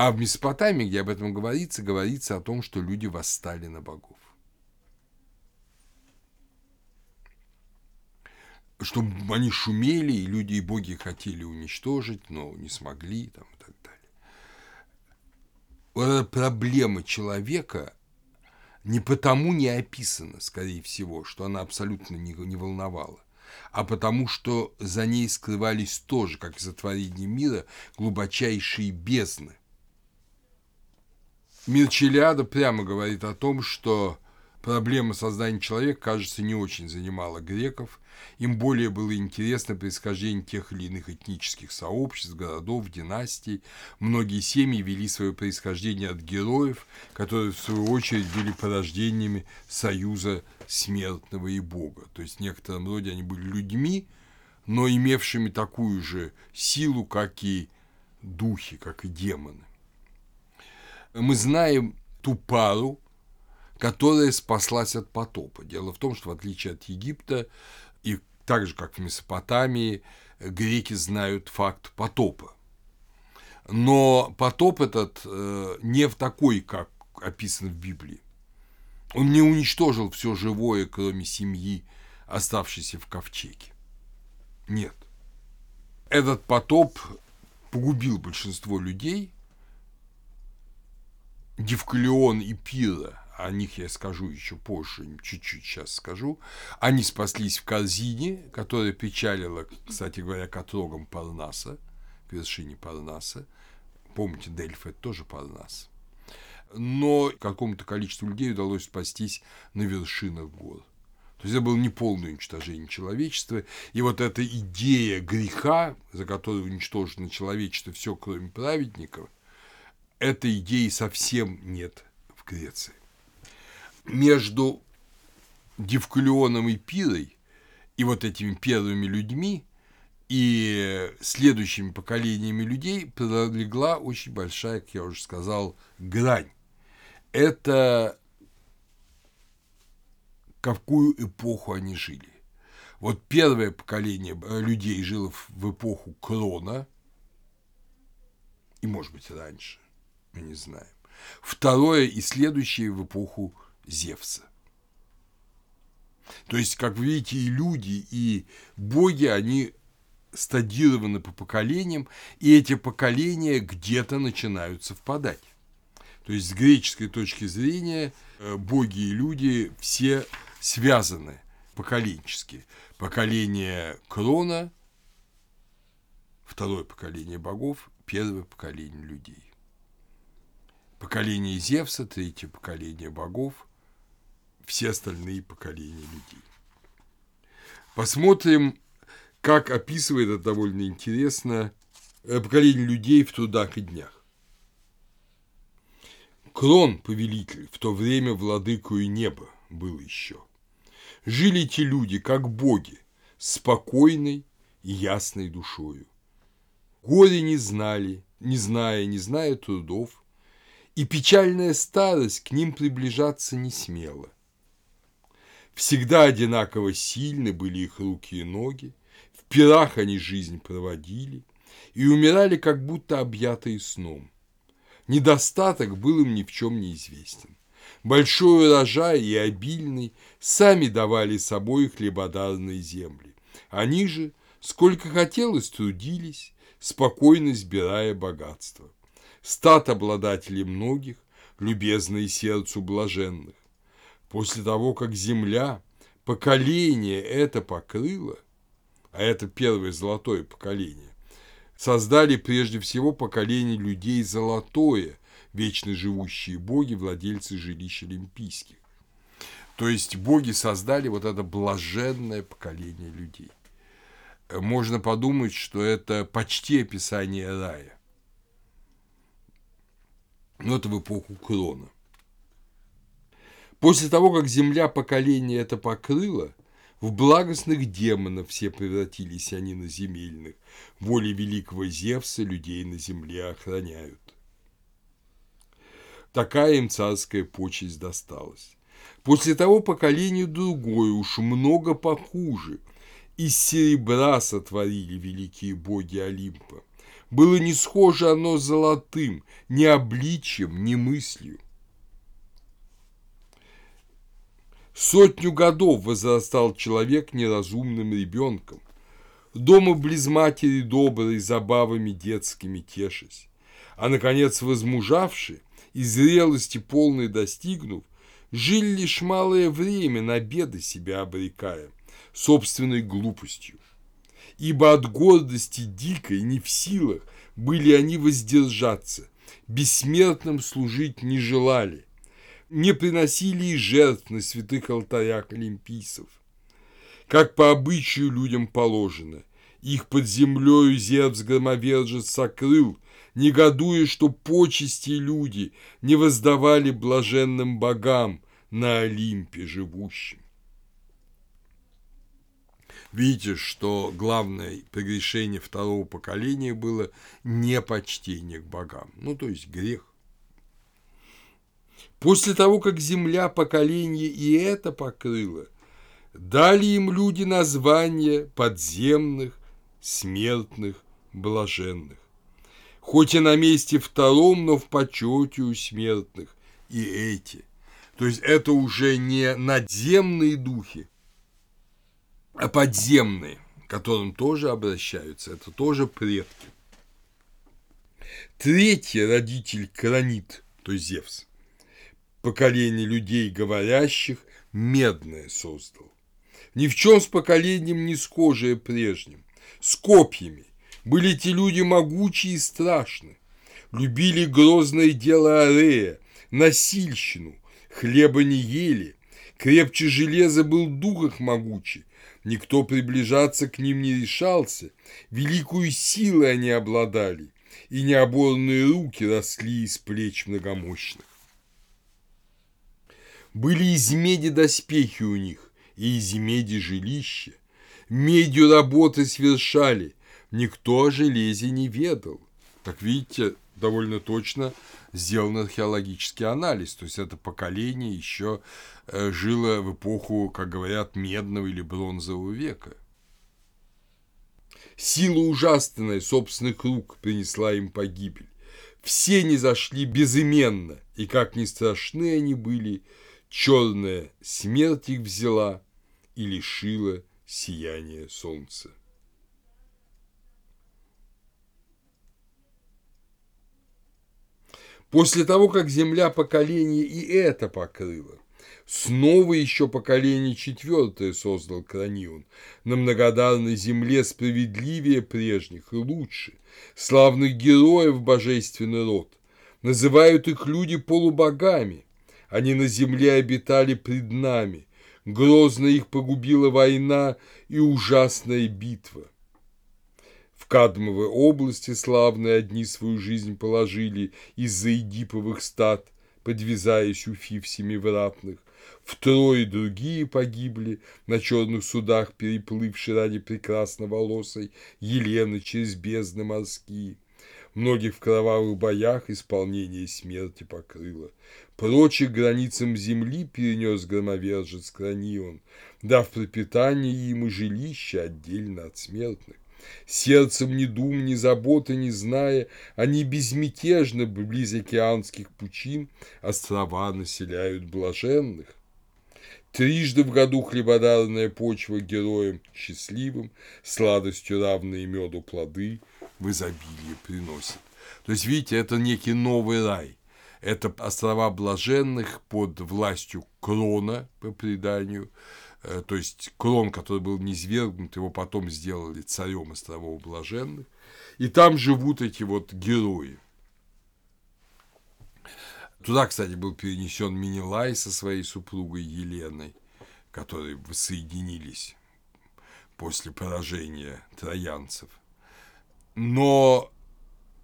А в Месопотамии, где об этом говорится, говорится о том, что люди восстали на богов. Что они шумели, и люди и боги хотели уничтожить, но не смогли там, и так далее. Вот эта проблема человека не потому не описана, скорее всего, что она абсолютно не, не волновала, а потому что за ней скрывались тоже, как и за творение мира, глубочайшие бездны, Мир Челиада прямо говорит о том, что Проблема создания человека, кажется, не очень занимала греков, им более было интересно происхождение тех или иных этнических сообществ, городов, династий. Многие семьи вели свое происхождение от героев, которые, в свою очередь, были порождениями союза смертного и Бога. То есть, в некотором роде они были людьми, но имевшими такую же силу, как и духи, как и демоны. Мы знаем ту пару, которая спаслась от потопа. Дело в том, что в отличие от Египта, и так же, как в Месопотамии, греки знают факт потопа. Но потоп этот э, не в такой, как описан в Библии. Он не уничтожил все живое, кроме семьи, оставшейся в ковчеге. Нет. Этот потоп погубил большинство людей. Дивкалион и Пира о них я скажу еще позже, чуть-чуть сейчас скажу, они спаслись в корзине, которая печалила, кстати говоря, к отрогам Парнаса, вершине Парнаса. Помните, Дельф – это тоже Парнас. Но какому-то количеству людей удалось спастись на вершинах гор. То есть это было не полное уничтожение человечества. И вот эта идея греха, за которую уничтожено человечество все, кроме праведников, этой идеи совсем нет в Греции между Дивкулионом и Пирой и вот этими первыми людьми и следующими поколениями людей пролегла очень большая, как я уже сказал, грань. Это какую эпоху они жили. Вот первое поколение людей жило в эпоху Крона, и, может быть, раньше, мы не знаем. Второе и следующее в эпоху Зевса. То есть, как вы видите, и люди, и боги, они стадированы по поколениям, и эти поколения где-то начинают совпадать. То есть, с греческой точки зрения, э, боги и люди все связаны поколенчески. Поколение Крона, второе поколение богов, первое поколение людей. Поколение Зевса, третье поколение богов – все остальные поколения людей. Посмотрим, как описывает это довольно интересно э, поколение людей в трудах и днях. Крон, повелитель, в то время владыку и неба был еще. Жили те люди, как боги, спокойной и ясной душою. Горе не знали, не зная, не зная трудов, и печальная старость к ним приближаться не смела. Всегда одинаково сильны были их руки и ноги, в пирах они жизнь проводили и умирали как будто объятые сном. Недостаток был им ни в чем не известен. Большой урожай и обильный сами давали собой хлебодарные земли. Они же, сколько хотелось, трудились, спокойно сбирая богатство. Стат обладателей многих, любезные сердцу блаженных. После того, как Земля, поколение это покрыло, а это первое золотое поколение, создали прежде всего поколение людей золотое, вечно живущие боги, владельцы жилищ олимпийских. То есть боги создали вот это блаженное поколение людей. Можно подумать, что это почти описание рая. Но это в эпоху Крона. После того, как земля поколения это покрыла, в благостных демонов все превратились они на земельных. Воли великого Зевса людей на земле охраняют. Такая им царская почесть досталась. После того поколению другое, уж много похуже. Из серебра сотворили великие боги Олимпа. Было не схоже оно золотым, ни обличием, ни мыслью. Сотню годов возрастал человек неразумным ребенком, дома близ матери доброй, забавами детскими тешась, а, наконец, возмужавший и зрелости полной достигнув, жил лишь малое время на беды себя обрекая, собственной глупостью. Ибо от гордости дикой не в силах были они воздержаться, бессмертным служить не желали, не приносили и жертв на святых алтарях олимпийцев, как по обычаю людям положено. Их под землею Зевс-громовержец сокрыл, негодуя, что почести люди не воздавали блаженным богам на Олимпе живущим. Видите, что главное прегрешение второго поколения было непочтение к богам, ну то есть грех. После того, как земля поколения и это покрыла, дали им люди название подземных, смертных, блаженных. Хоть и на месте втором, но в почете у смертных и эти. То есть это уже не надземные духи, подземные, к которым тоже обращаются, это тоже предки. Третий родитель Кранит, то есть Зевс, поколение людей говорящих, медное создал. Ни в чем с поколением не схожее прежним, с копьями. Были те люди могучие и страшны, любили грозное дело Арея, насильщину, хлеба не ели, крепче железа был дух их могучий, Никто приближаться к ним не решался, великую силу они обладали, и необорные руки росли из плеч многомощных. Были из меди доспехи у них, и из меди жилища. Медью работы свершали, никто о железе не ведал. Так видите, довольно точно сделан археологический анализ. То есть это поколение еще э, жило в эпоху, как говорят, медного или бронзового века. Сила ужасная собственных рук принесла им погибель. Все не зашли безыменно, и как ни страшны они были, черная смерть их взяла и лишила сияния солнца. После того, как земля поколение и это покрыла, снова еще поколение четвертое создал Кранион, на многодарной земле справедливее прежних и лучше, славных героев божественный род. Называют их люди полубогами. Они на земле обитали пред нами. Грозно их погубила война и ужасная битва. Кадмовой области славные одни свою жизнь положили из-за Эдиповых стад, подвязаясь у фив семивратных. Втрое другие погибли на черных судах, переплывшие ради прекрасноволосой Елены через бездны морские. Многих в кровавых боях исполнение смерти покрыло. Прочих границам земли перенес громовержец Кранион, дав пропитание им и жилище отдельно от смертных. Сердцем ни дум, ни заботы не зная, они безмятежно близ океанских пучин острова населяют блаженных. Трижды в году хлебодарная почва героям счастливым, сладостью равные меду плоды в изобилии приносит. То есть, видите, это некий новый рай. Это острова блаженных под властью крона, по преданию, то есть Крон, который был низвергнут, его потом сделали царем островов Блаженных, и там живут эти вот герои. Туда, кстати, был перенесен Минилай со своей супругой Еленой, которые воссоединились после поражения троянцев. Но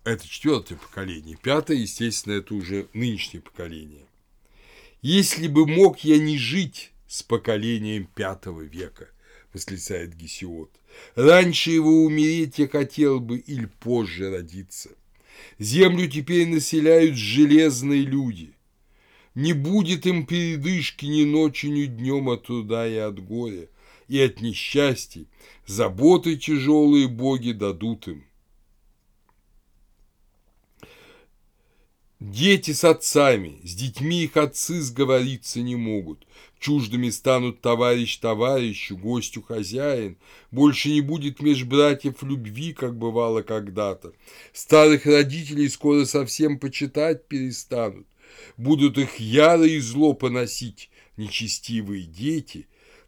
это четвертое поколение. Пятое, естественно, это уже нынешнее поколение. Если бы мог я не жить с поколением пятого века, восклицает Гесиод. Раньше его умереть я хотел бы или позже родиться. Землю теперь населяют железные люди. Не будет им передышки ни ночью, ни днем от труда и от горя, и от несчастий. Заботы тяжелые боги дадут им. Дети с отцами, с детьми их отцы сговориться не могут. Чуждыми станут товарищ товарищу, гостю хозяин. Больше не будет меж братьев любви, как бывало когда-то. Старых родителей скоро совсем почитать перестанут. Будут их яро и зло поносить нечестивые дети,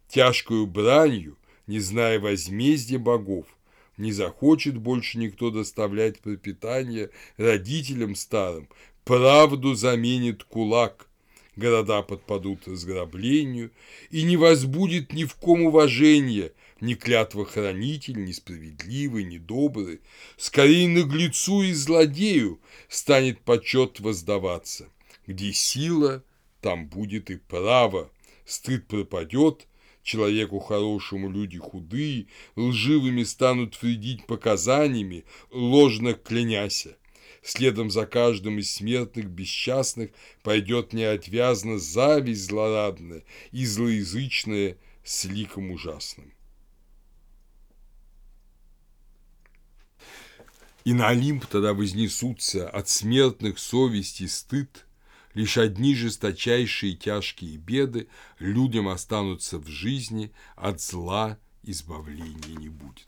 тяжкую бранью, не зная возмездия богов. Не захочет больше никто доставлять пропитание родителям старым, Правду заменит кулак, города подпадут разграблению, и не возбудит ни в ком уважения, ни клятва хранитель, ни справедливый, ни добрый, скорее наглецу и злодею станет почет воздаваться. Где сила, там будет и право, стыд пропадет, человеку хорошему люди худые, лживыми станут вредить показаниями, ложно кляняся. Следом за каждым из смертных бесчастных пойдет неотвязно зависть злорадная и злоязычная с ликом ужасным. И на Олимп тогда вознесутся от смертных совести стыд, Лишь одни жесточайшие тяжкие беды людям останутся в жизни, от зла избавления не будет.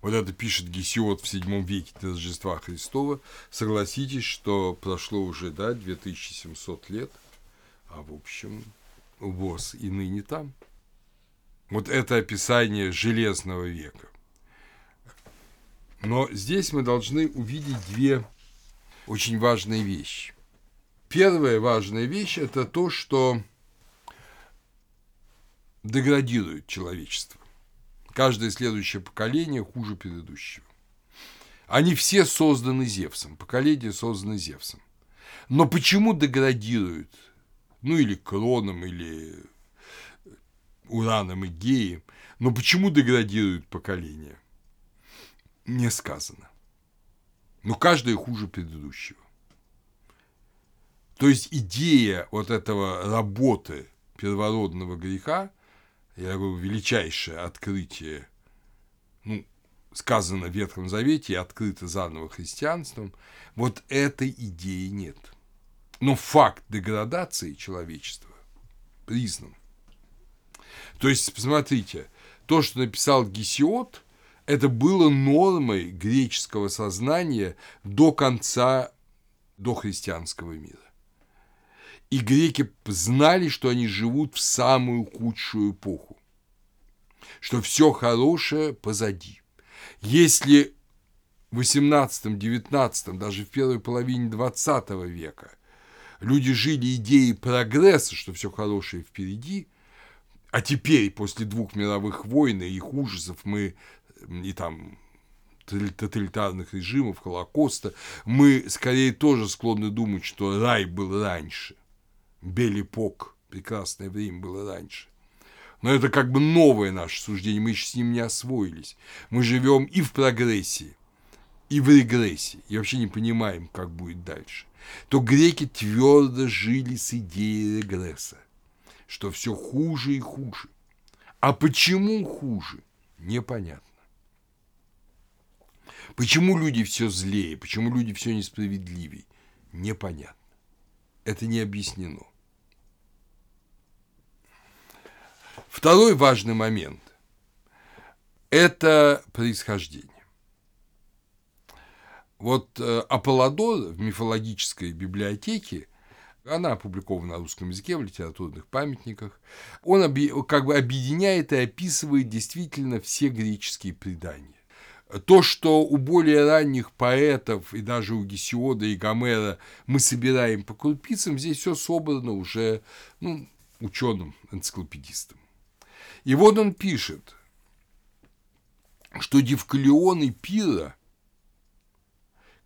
Вот это пишет Гесиот в седьмом веке до Рождества Христова. Согласитесь, что прошло уже, да, 2700 лет, а в общем, ВОЗ и ныне там. Вот это описание Железного века. Но здесь мы должны увидеть две очень важные вещи. Первая важная вещь – это то, что деградирует человечество. Каждое следующее поколение хуже предыдущего. Они все созданы Зевсом, поколение создано Зевсом. Но почему деградируют? Ну, или Кроном, или Ураном и Геем. Но почему деградируют поколения? Не сказано. Но каждое хуже предыдущего. То есть идея вот этого работы первородного греха, я говорю, величайшее открытие, ну, сказано в Ветхом Завете и открыто заново христианством, вот этой идеи нет. Но факт деградации человечества признан. То есть, посмотрите, то, что написал Гесиот, это было нормой греческого сознания до конца дохристианского мира. И греки знали, что они живут в самую худшую эпоху, что все хорошее позади. Если в 18-19, даже в первой половине 20 века люди жили идеей прогресса, что все хорошее впереди, а теперь, после двух мировых войн и их ужасов, мы и там тоталитарных режимов, Холокоста, мы скорее тоже склонны думать, что рай был раньше. Белипок, прекрасное время было раньше. Но это как бы новое наше суждение, мы еще с ним не освоились. Мы живем и в прогрессии, и в регрессии, и вообще не понимаем, как будет дальше. То греки твердо жили с идеей регресса, что все хуже и хуже. А почему хуже, непонятно. Почему люди все злее, почему люди все несправедливее, непонятно. Это не объяснено. Второй важный момент – это происхождение. Вот э, Аполлодор в мифологической библиотеке, она опубликована на русском языке в литературных памятниках, он как бы объединяет и описывает действительно все греческие предания. То, что у более ранних поэтов и даже у Гесиода и Гомера мы собираем по крупицам, здесь все собрано уже ну, ученым энциклопедистом. И вот он пишет, что Девкалион и Пира,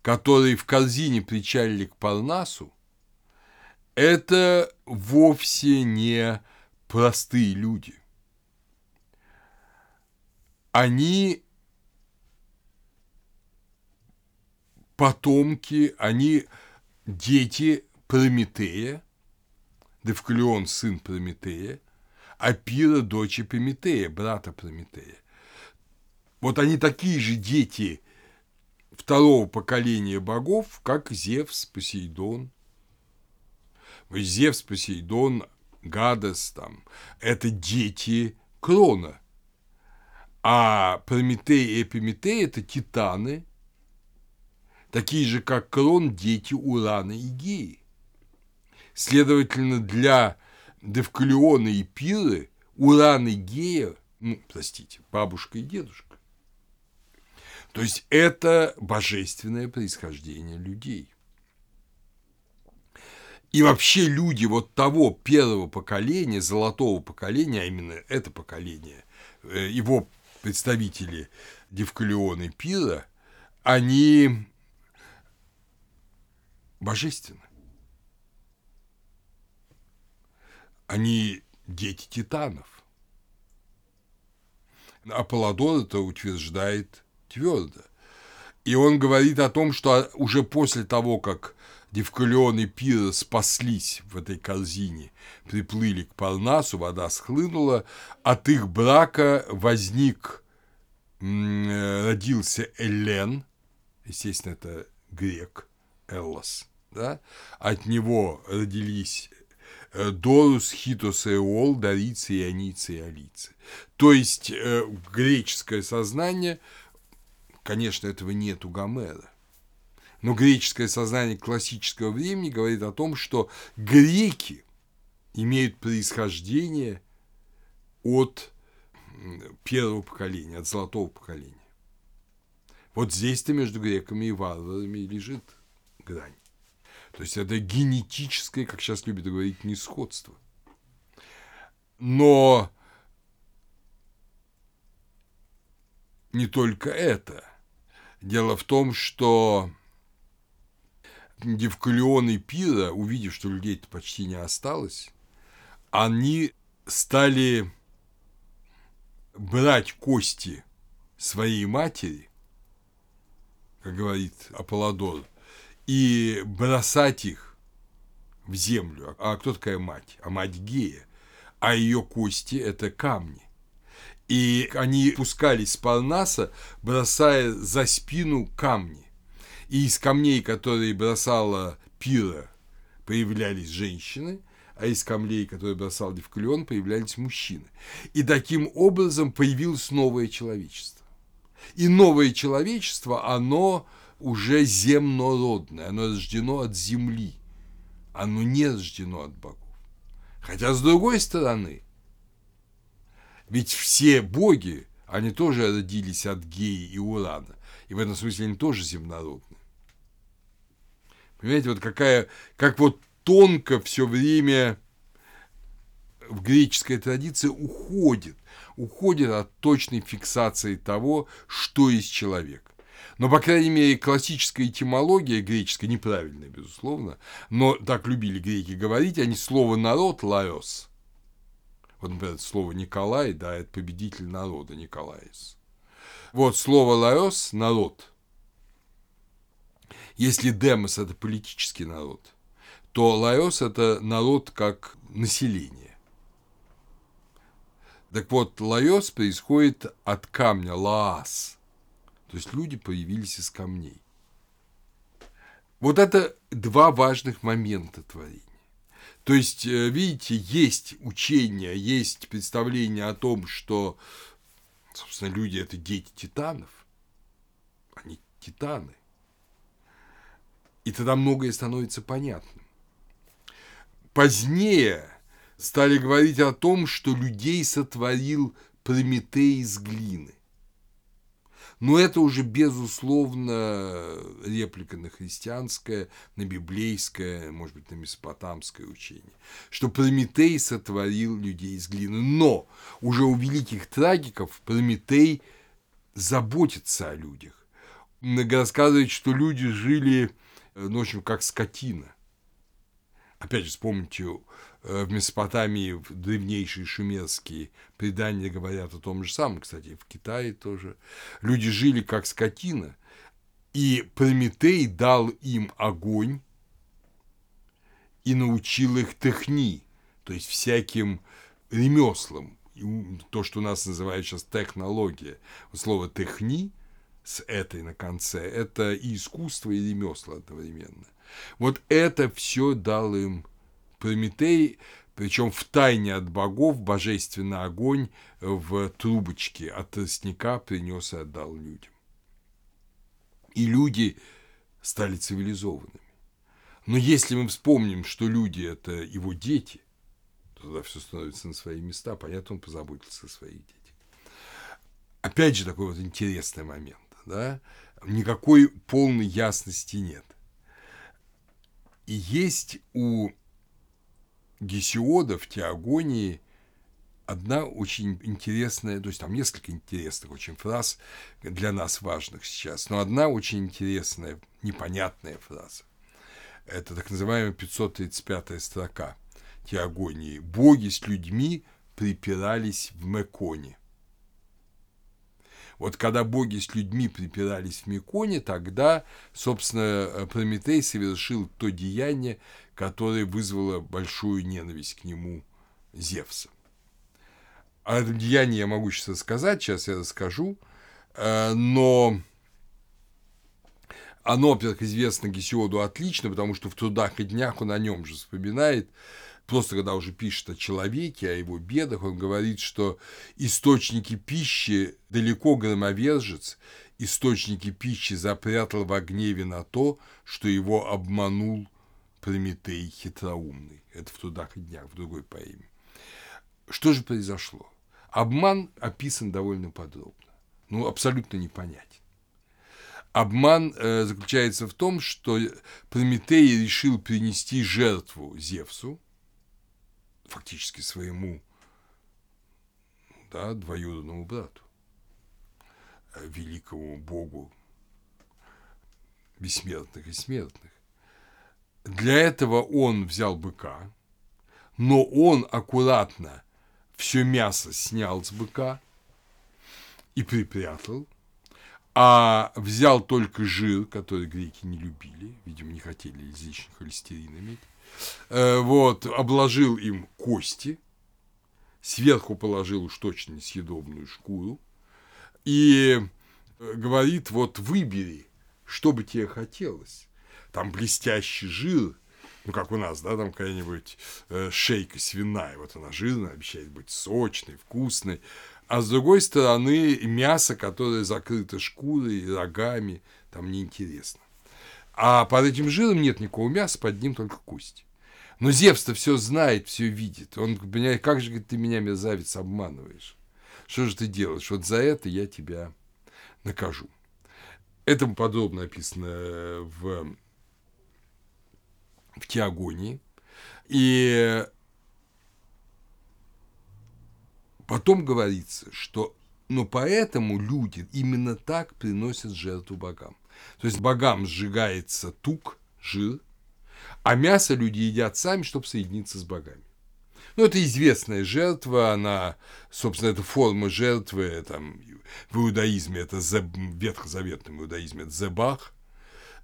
которые в корзине причалили к Парнасу, это вовсе не простые люди. Они потомки, они дети Прометея, Девкалион – сын Прометея, Апира – дочь Прометея, брата Прометея. Вот они такие же дети второго поколения богов, как Зевс, Посейдон. Зевс, Посейдон, Гадес, там, это дети Крона. А Прометей и Эпиметей – это титаны, такие же, как Крон, дети Урана и Геи. Следовательно, для Девкалиона и Пиры, Уран и Гея, ну, простите, бабушка и дедушка. То есть это божественное происхождение людей. И вообще люди вот того первого поколения, золотого поколения, а именно это поколение, э, его представители Девкалиона и Пира, они божественны. Они дети титанов. Аполлодор это утверждает твердо. И он говорит о том, что уже после того, как Девкалион и Пира спаслись в этой корзине, приплыли к Парнасу, вода схлынула, от их брака возник, родился Элен, естественно, это грек, Эллос, да? от него родились Дорус, Хитос, Эол, Дарицы, Ионицы и Алицы. То есть э, греческое сознание, конечно, этого нет у Гомера. Но греческое сознание классического времени говорит о том, что греки имеют происхождение от первого поколения, от золотого поколения. Вот здесь-то между греками и варварами лежит грань. То есть это генетическое, как сейчас любят говорить, несходство. Но не только это. Дело в том, что Девкалион и Пира, увидев, что людей-то почти не осталось, они стали брать кости своей матери, как говорит Аполлодор, и бросать их в землю. А кто такая мать? А мать Гея. А ее кости – это камни. И они пускались с Парнаса, бросая за спину камни. И из камней, которые бросала Пира, появлялись женщины, а из камней, которые бросал Девкалион, появлялись мужчины. И таким образом появилось новое человечество. И новое человечество, оно уже земнородное, оно рождено от земли, оно не рождено от богов. Хотя, с другой стороны, ведь все боги, они тоже родились от Геи и Урана, и в этом смысле они тоже земнородные. Понимаете, вот какая, как вот тонко все время в греческой традиции уходит, уходит от точной фиксации того, что есть человек. Но, по крайней мере, классическая этимология греческая, неправильная, безусловно, но так любили греки говорить, они слово «народ» – «лаос». Вот, например, слово «Николай», да, это победитель народа, Николаис. Вот слово «лаос» – «народ». Если демос – это политический народ, то лаос – это народ как население. Так вот, лаос происходит от камня, лаас – то есть люди появились из камней. Вот это два важных момента творения. То есть, э, видите, есть учение, есть представление о том, что, собственно, люди – это дети титанов. Они титаны. И тогда многое становится понятным. Позднее стали говорить о том, что людей сотворил Прометей из глины. Но это уже, безусловно, реплика на христианское, на библейское, может быть, на месопотамское учение, что Прометей сотворил людей из глины. Но уже у великих трагиков Прометей заботится о людях. Рассказывает, что люди жили, ну, в общем, как скотина. Опять же, вспомните Э, в Месопотамии древнейшие шумерские предания говорят о том же самом, кстати, в Китае тоже. Люди жили как скотина, и Прометей дал им огонь и научил их техни, то есть всяким ремеслам, то, что у нас называют сейчас технология. Слово техни с этой на конце – это и искусство, и ремесло одновременно. Вот это все дал им Прометей, причем в тайне от богов, божественный огонь в трубочке от тростника принес и отдал людям. И люди стали цивилизованными. Но если мы вспомним, что люди – это его дети, то тогда все становится на свои места. Понятно, он позаботился о своих детях. Опять же, такой вот интересный момент. Да? Никакой полной ясности нет. И есть у Гесиода в Теогонии одна очень интересная, то есть там несколько интересных очень фраз для нас важных сейчас, но одна очень интересная, непонятная фраза. Это так называемая 535 строка Теогонии. «Боги с людьми припирались в Меконе». Вот когда боги с людьми припирались в Меконе, тогда, собственно, Прометей совершил то деяние, которое вызвало большую ненависть к нему Зевса. О деянии я могу сейчас рассказать, сейчас я расскажу, э, но оно, во-первых, известно Гесиоду отлично, потому что в трудах и днях он о нем же вспоминает, просто когда уже пишет о человеке, о его бедах, он говорит, что источники пищи далеко громовержец, источники пищи запрятал в гневе на то, что его обманул Прометей хитроумный. Это в трудах и днях, в другой поэме. Что же произошло? Обман описан довольно подробно. Ну, абсолютно непонятен. Обман э, заключается в том, что Прометей решил принести жертву Зевсу, фактически своему да, двоюродному брату, э, великому богу бессмертных и смертных. Для этого он взял быка, но он аккуратно все мясо снял с быка и припрятал, а взял только жир, который греки не любили, видимо, не хотели излишний холестерин иметь, э, вот, обложил им кости, сверху положил уж точно несъедобную шкуру и э, говорит, вот выбери, что бы тебе хотелось. Там блестящий жир, ну, как у нас, да, там какая-нибудь э, шейка свиная, вот она жирная, обещает быть сочной, вкусной, а с другой стороны мясо, которое закрыто шкурой, рогами, там неинтересно. А под этим жиром нет никакого мяса, под ним только кости. Но Зевс-то все знает, все видит. Он понимает, как же говорит, ты меня, мерзавец, обманываешь? Что же ты делаешь? Вот за это я тебя накажу. Это подробно описано в в теогонии. И потом говорится, что но поэтому люди именно так приносят жертву богам. То есть богам сжигается тук, жир, а мясо люди едят сами, чтобы соединиться с богами. Ну, это известная жертва, она, собственно, это форма жертвы, там, в иудаизме это в ветхозаветном иудаизме это зебах,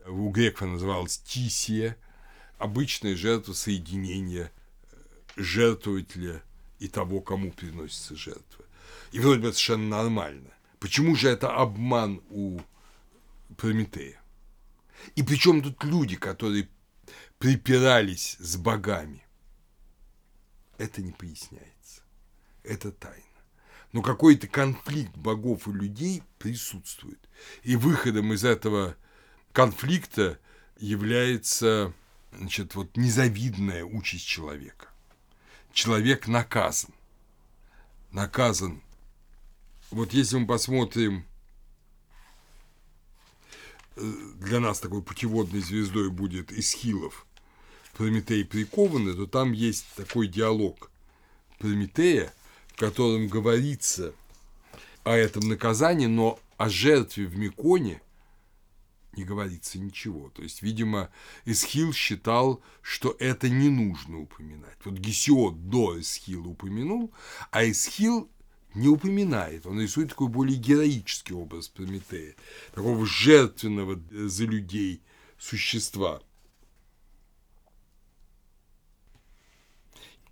у греков она называлась тисия – обычная жертва соединения э, жертвователя и того, кому приносится жертва. И вроде бы совершенно нормально. Почему же это обман у Прометея? И причем тут люди, которые припирались с богами. Это не поясняется. Это тайна. Но какой-то конфликт богов и людей присутствует. И выходом из этого конфликта является значит, вот незавидная участь человека. Человек наказан. Наказан. Вот если мы посмотрим, э, для нас такой путеводной звездой будет Исхилов, Прометей прикованный, то там есть такой диалог Прометея, в котором говорится о этом наказании, но о жертве в Миконе – не говорится ничего. То есть, видимо, Эсхил считал, что это не нужно упоминать. Вот Гесиод до Эсхила упомянул, а Эсхил не упоминает. Он рисует такой более героический образ Прометея, такого жертвенного за людей существа.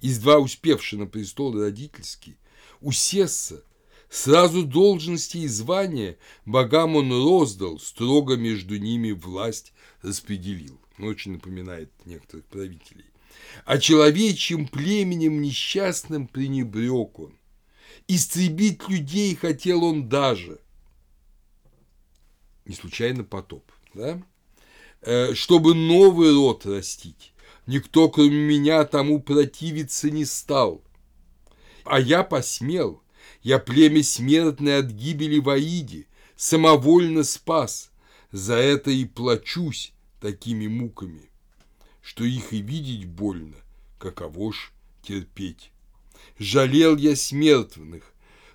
Из два успевшие на престол родительский, у Сесса Сразу должности и звания богам он роздал, строго между ними власть распределил. Ну, очень напоминает некоторых правителей. А человечьим племенем несчастным пренебрег он. Истребить людей хотел он даже. Не случайно потоп, да? Э, чтобы новый род растить. Никто, кроме меня, тому противиться не стал. А я посмел – я племя смертное от гибели в самовольно спас, за это и плачусь такими муками, что их и видеть больно, каково ж терпеть. Жалел я смертных,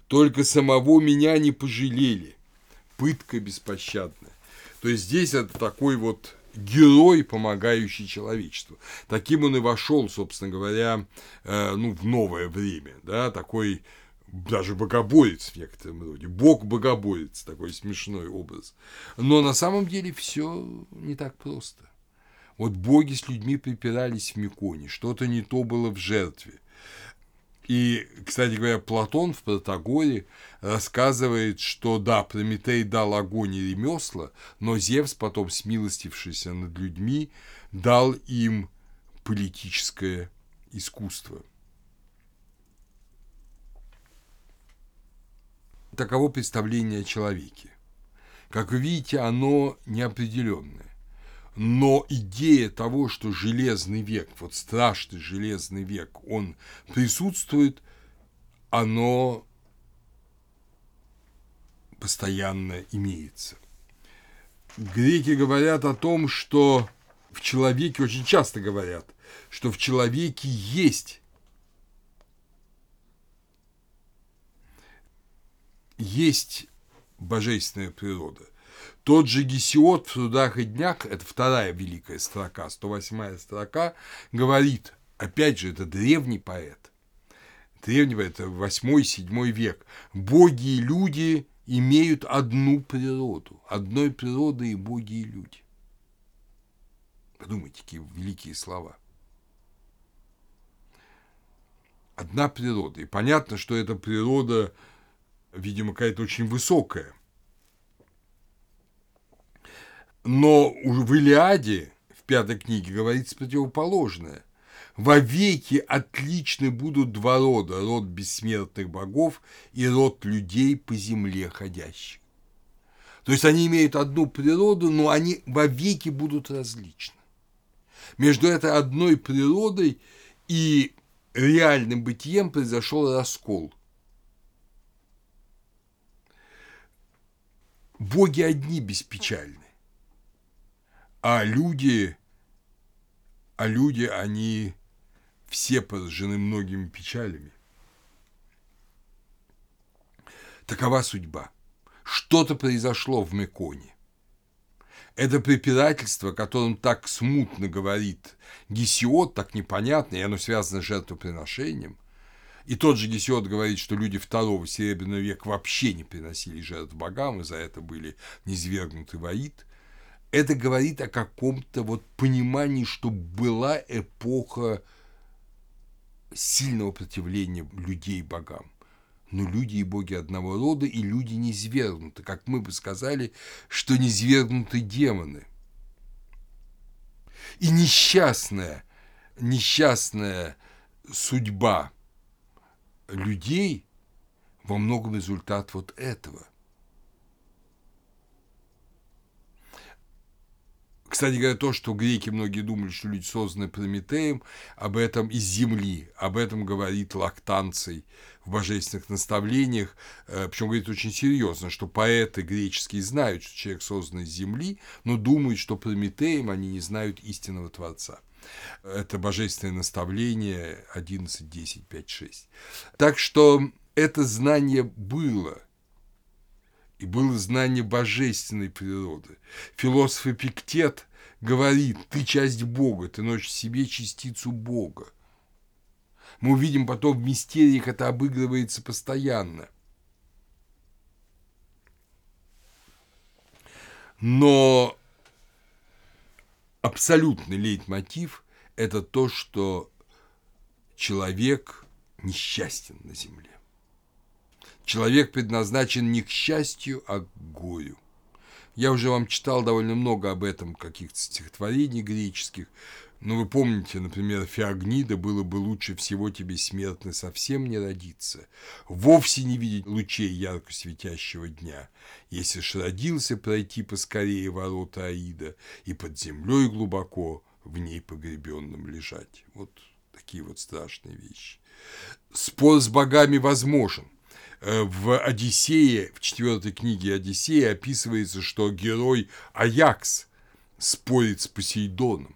только самого меня не пожалели. Пытка беспощадная. То есть здесь это такой вот герой, помогающий человечеству. Таким он и вошел, собственно говоря, э, ну, в новое время, да, такой даже богоборец в некотором роде, бог-богоборец, такой смешной образ. Но на самом деле все не так просто. Вот боги с людьми припирались в Миконе, что-то не то было в жертве. И, кстати говоря, Платон в Протагоре рассказывает, что да, Прометей дал огонь и ремесла, но Зевс потом, смилостившийся над людьми, дал им политическое искусство. Таково представление о человеке. Как вы видите, оно неопределенное. Но идея того, что железный век, вот страшный железный век, он присутствует, оно постоянно имеется. Греки говорят о том, что в человеке, очень часто говорят, что в человеке есть есть божественная природа. Тот же Гесиот в «Трудах и днях», это вторая великая строка, 108 строка, говорит, опять же, это древний поэт, древний поэт, это 8-7 век, боги и люди имеют одну природу, одной природы и боги и люди. Подумайте, какие великие слова. Одна природа. И понятно, что эта природа, видимо, какая-то очень высокая – Но в Илиаде, в пятой книге, говорится противоположное. Вовеки отличны будут два рода – род бессмертных богов и род людей по земле ходящих. То есть они имеют одну природу, но они вовеки будут различны. Между этой одной природой и реальным бытием произошел раскол. Боги одни беспечальны. А люди, а люди, они все поражены многими печалями. Такова судьба. Что-то произошло в Меконе. Это препирательство, о котором так смутно говорит Гесиот, так непонятно, и оно связано с жертвоприношением. И тот же Гесиот говорит, что люди второго Серебряного века вообще не приносили жертв богам, и за это были низвергнуты в Аид это говорит о каком-то вот понимании, что была эпоха сильного противления людей богам. Но люди и боги одного рода, и люди не свергнуты. Как мы бы сказали, что не свергнуты демоны. И несчастная, несчастная судьба людей во многом результат вот этого – Кстати говоря, то, что греки многие думали, что люди созданы Прометеем, об этом из земли, об этом говорит Лактанций в божественных наставлениях, э, причем говорит очень серьезно, что поэты греческие знают, что человек создан из земли, но думают, что Прометеем они не знают истинного Творца. Это божественное наставление 11, 10, 5, 6. Так что это знание было – и было знание божественной природы. Философ Эпиктет говорит, ты часть Бога, ты носишь в себе частицу Бога. Мы увидим потом в мистериях это обыгрывается постоянно. Но абсолютный лейтмотив – это то, что человек несчастен на земле. Человек предназначен не к счастью, а к горю. Я уже вам читал довольно много об этом, каких-то стихотворений греческих, но вы помните, например, Феогнида было бы лучше всего тебе смертно совсем не родиться, вовсе не видеть лучей ярко светящего дня, если ж родился пройти поскорее ворота Аида и под землей глубоко в ней погребенным лежать. Вот такие вот страшные вещи. Спор с богами возможен, в Одиссее, в четвертой книге Одиссея описывается, что герой Аякс спорит с Посейдоном.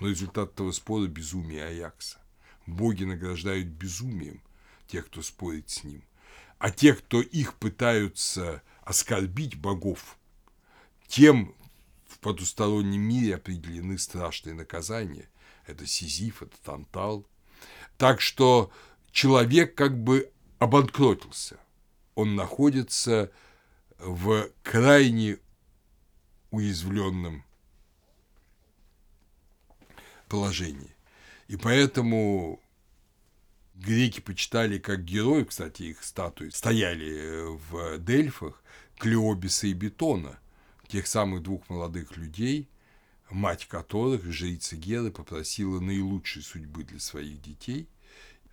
Но результат этого спора – безумие Аякса. боги награждают безумием тех, кто спорит с ним. А те, кто их пытаются оскорбить богов, тем в потустороннем мире определены страшные наказания. Это Сизиф, это Тантал. Так что человек как бы обанкротился. Он находится в крайне уязвленном положении. И поэтому греки почитали как героев, кстати, их статуи стояли в Дельфах, Клеобиса и Бетона, тех самых двух молодых людей, мать которых, жрица Геры, попросила наилучшей судьбы для своих детей,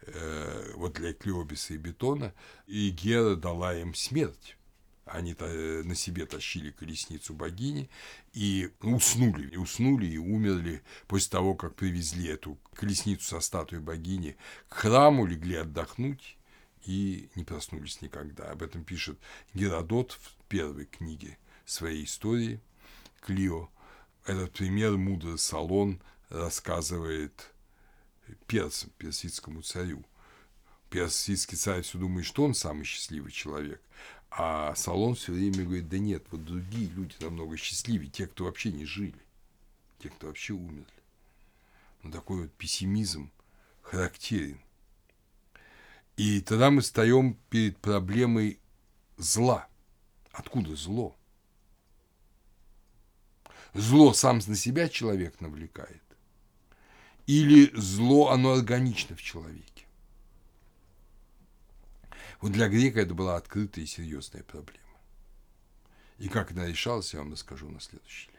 э, вот для Клеобиса и Бетона, и Гера дала им смерть. Они э, на себе тащили колесницу богини и уснули, и уснули и умерли после того, как привезли эту колесницу со статуей богини к храму, легли отдохнуть и не проснулись никогда. Об этом пишет Геродот в первой книге своей истории Клио. Этот пример мудрый Салон рассказывает персам, персидскому царю. Персидский царь все думает, что он самый счастливый человек, а Салон все время говорит, да нет, вот другие люди намного счастливее, те, кто вообще не жили, те, кто вообще умерли. Ну, такой вот пессимизм характерен. И тогда мы встаем перед проблемой зла. Откуда зло? Зло сам на себя человек навлекает? Или зло, оно органично в человеке? Вот для грека это была открытая и серьезная проблема. И как она решалась, я вам расскажу на следующей лекции.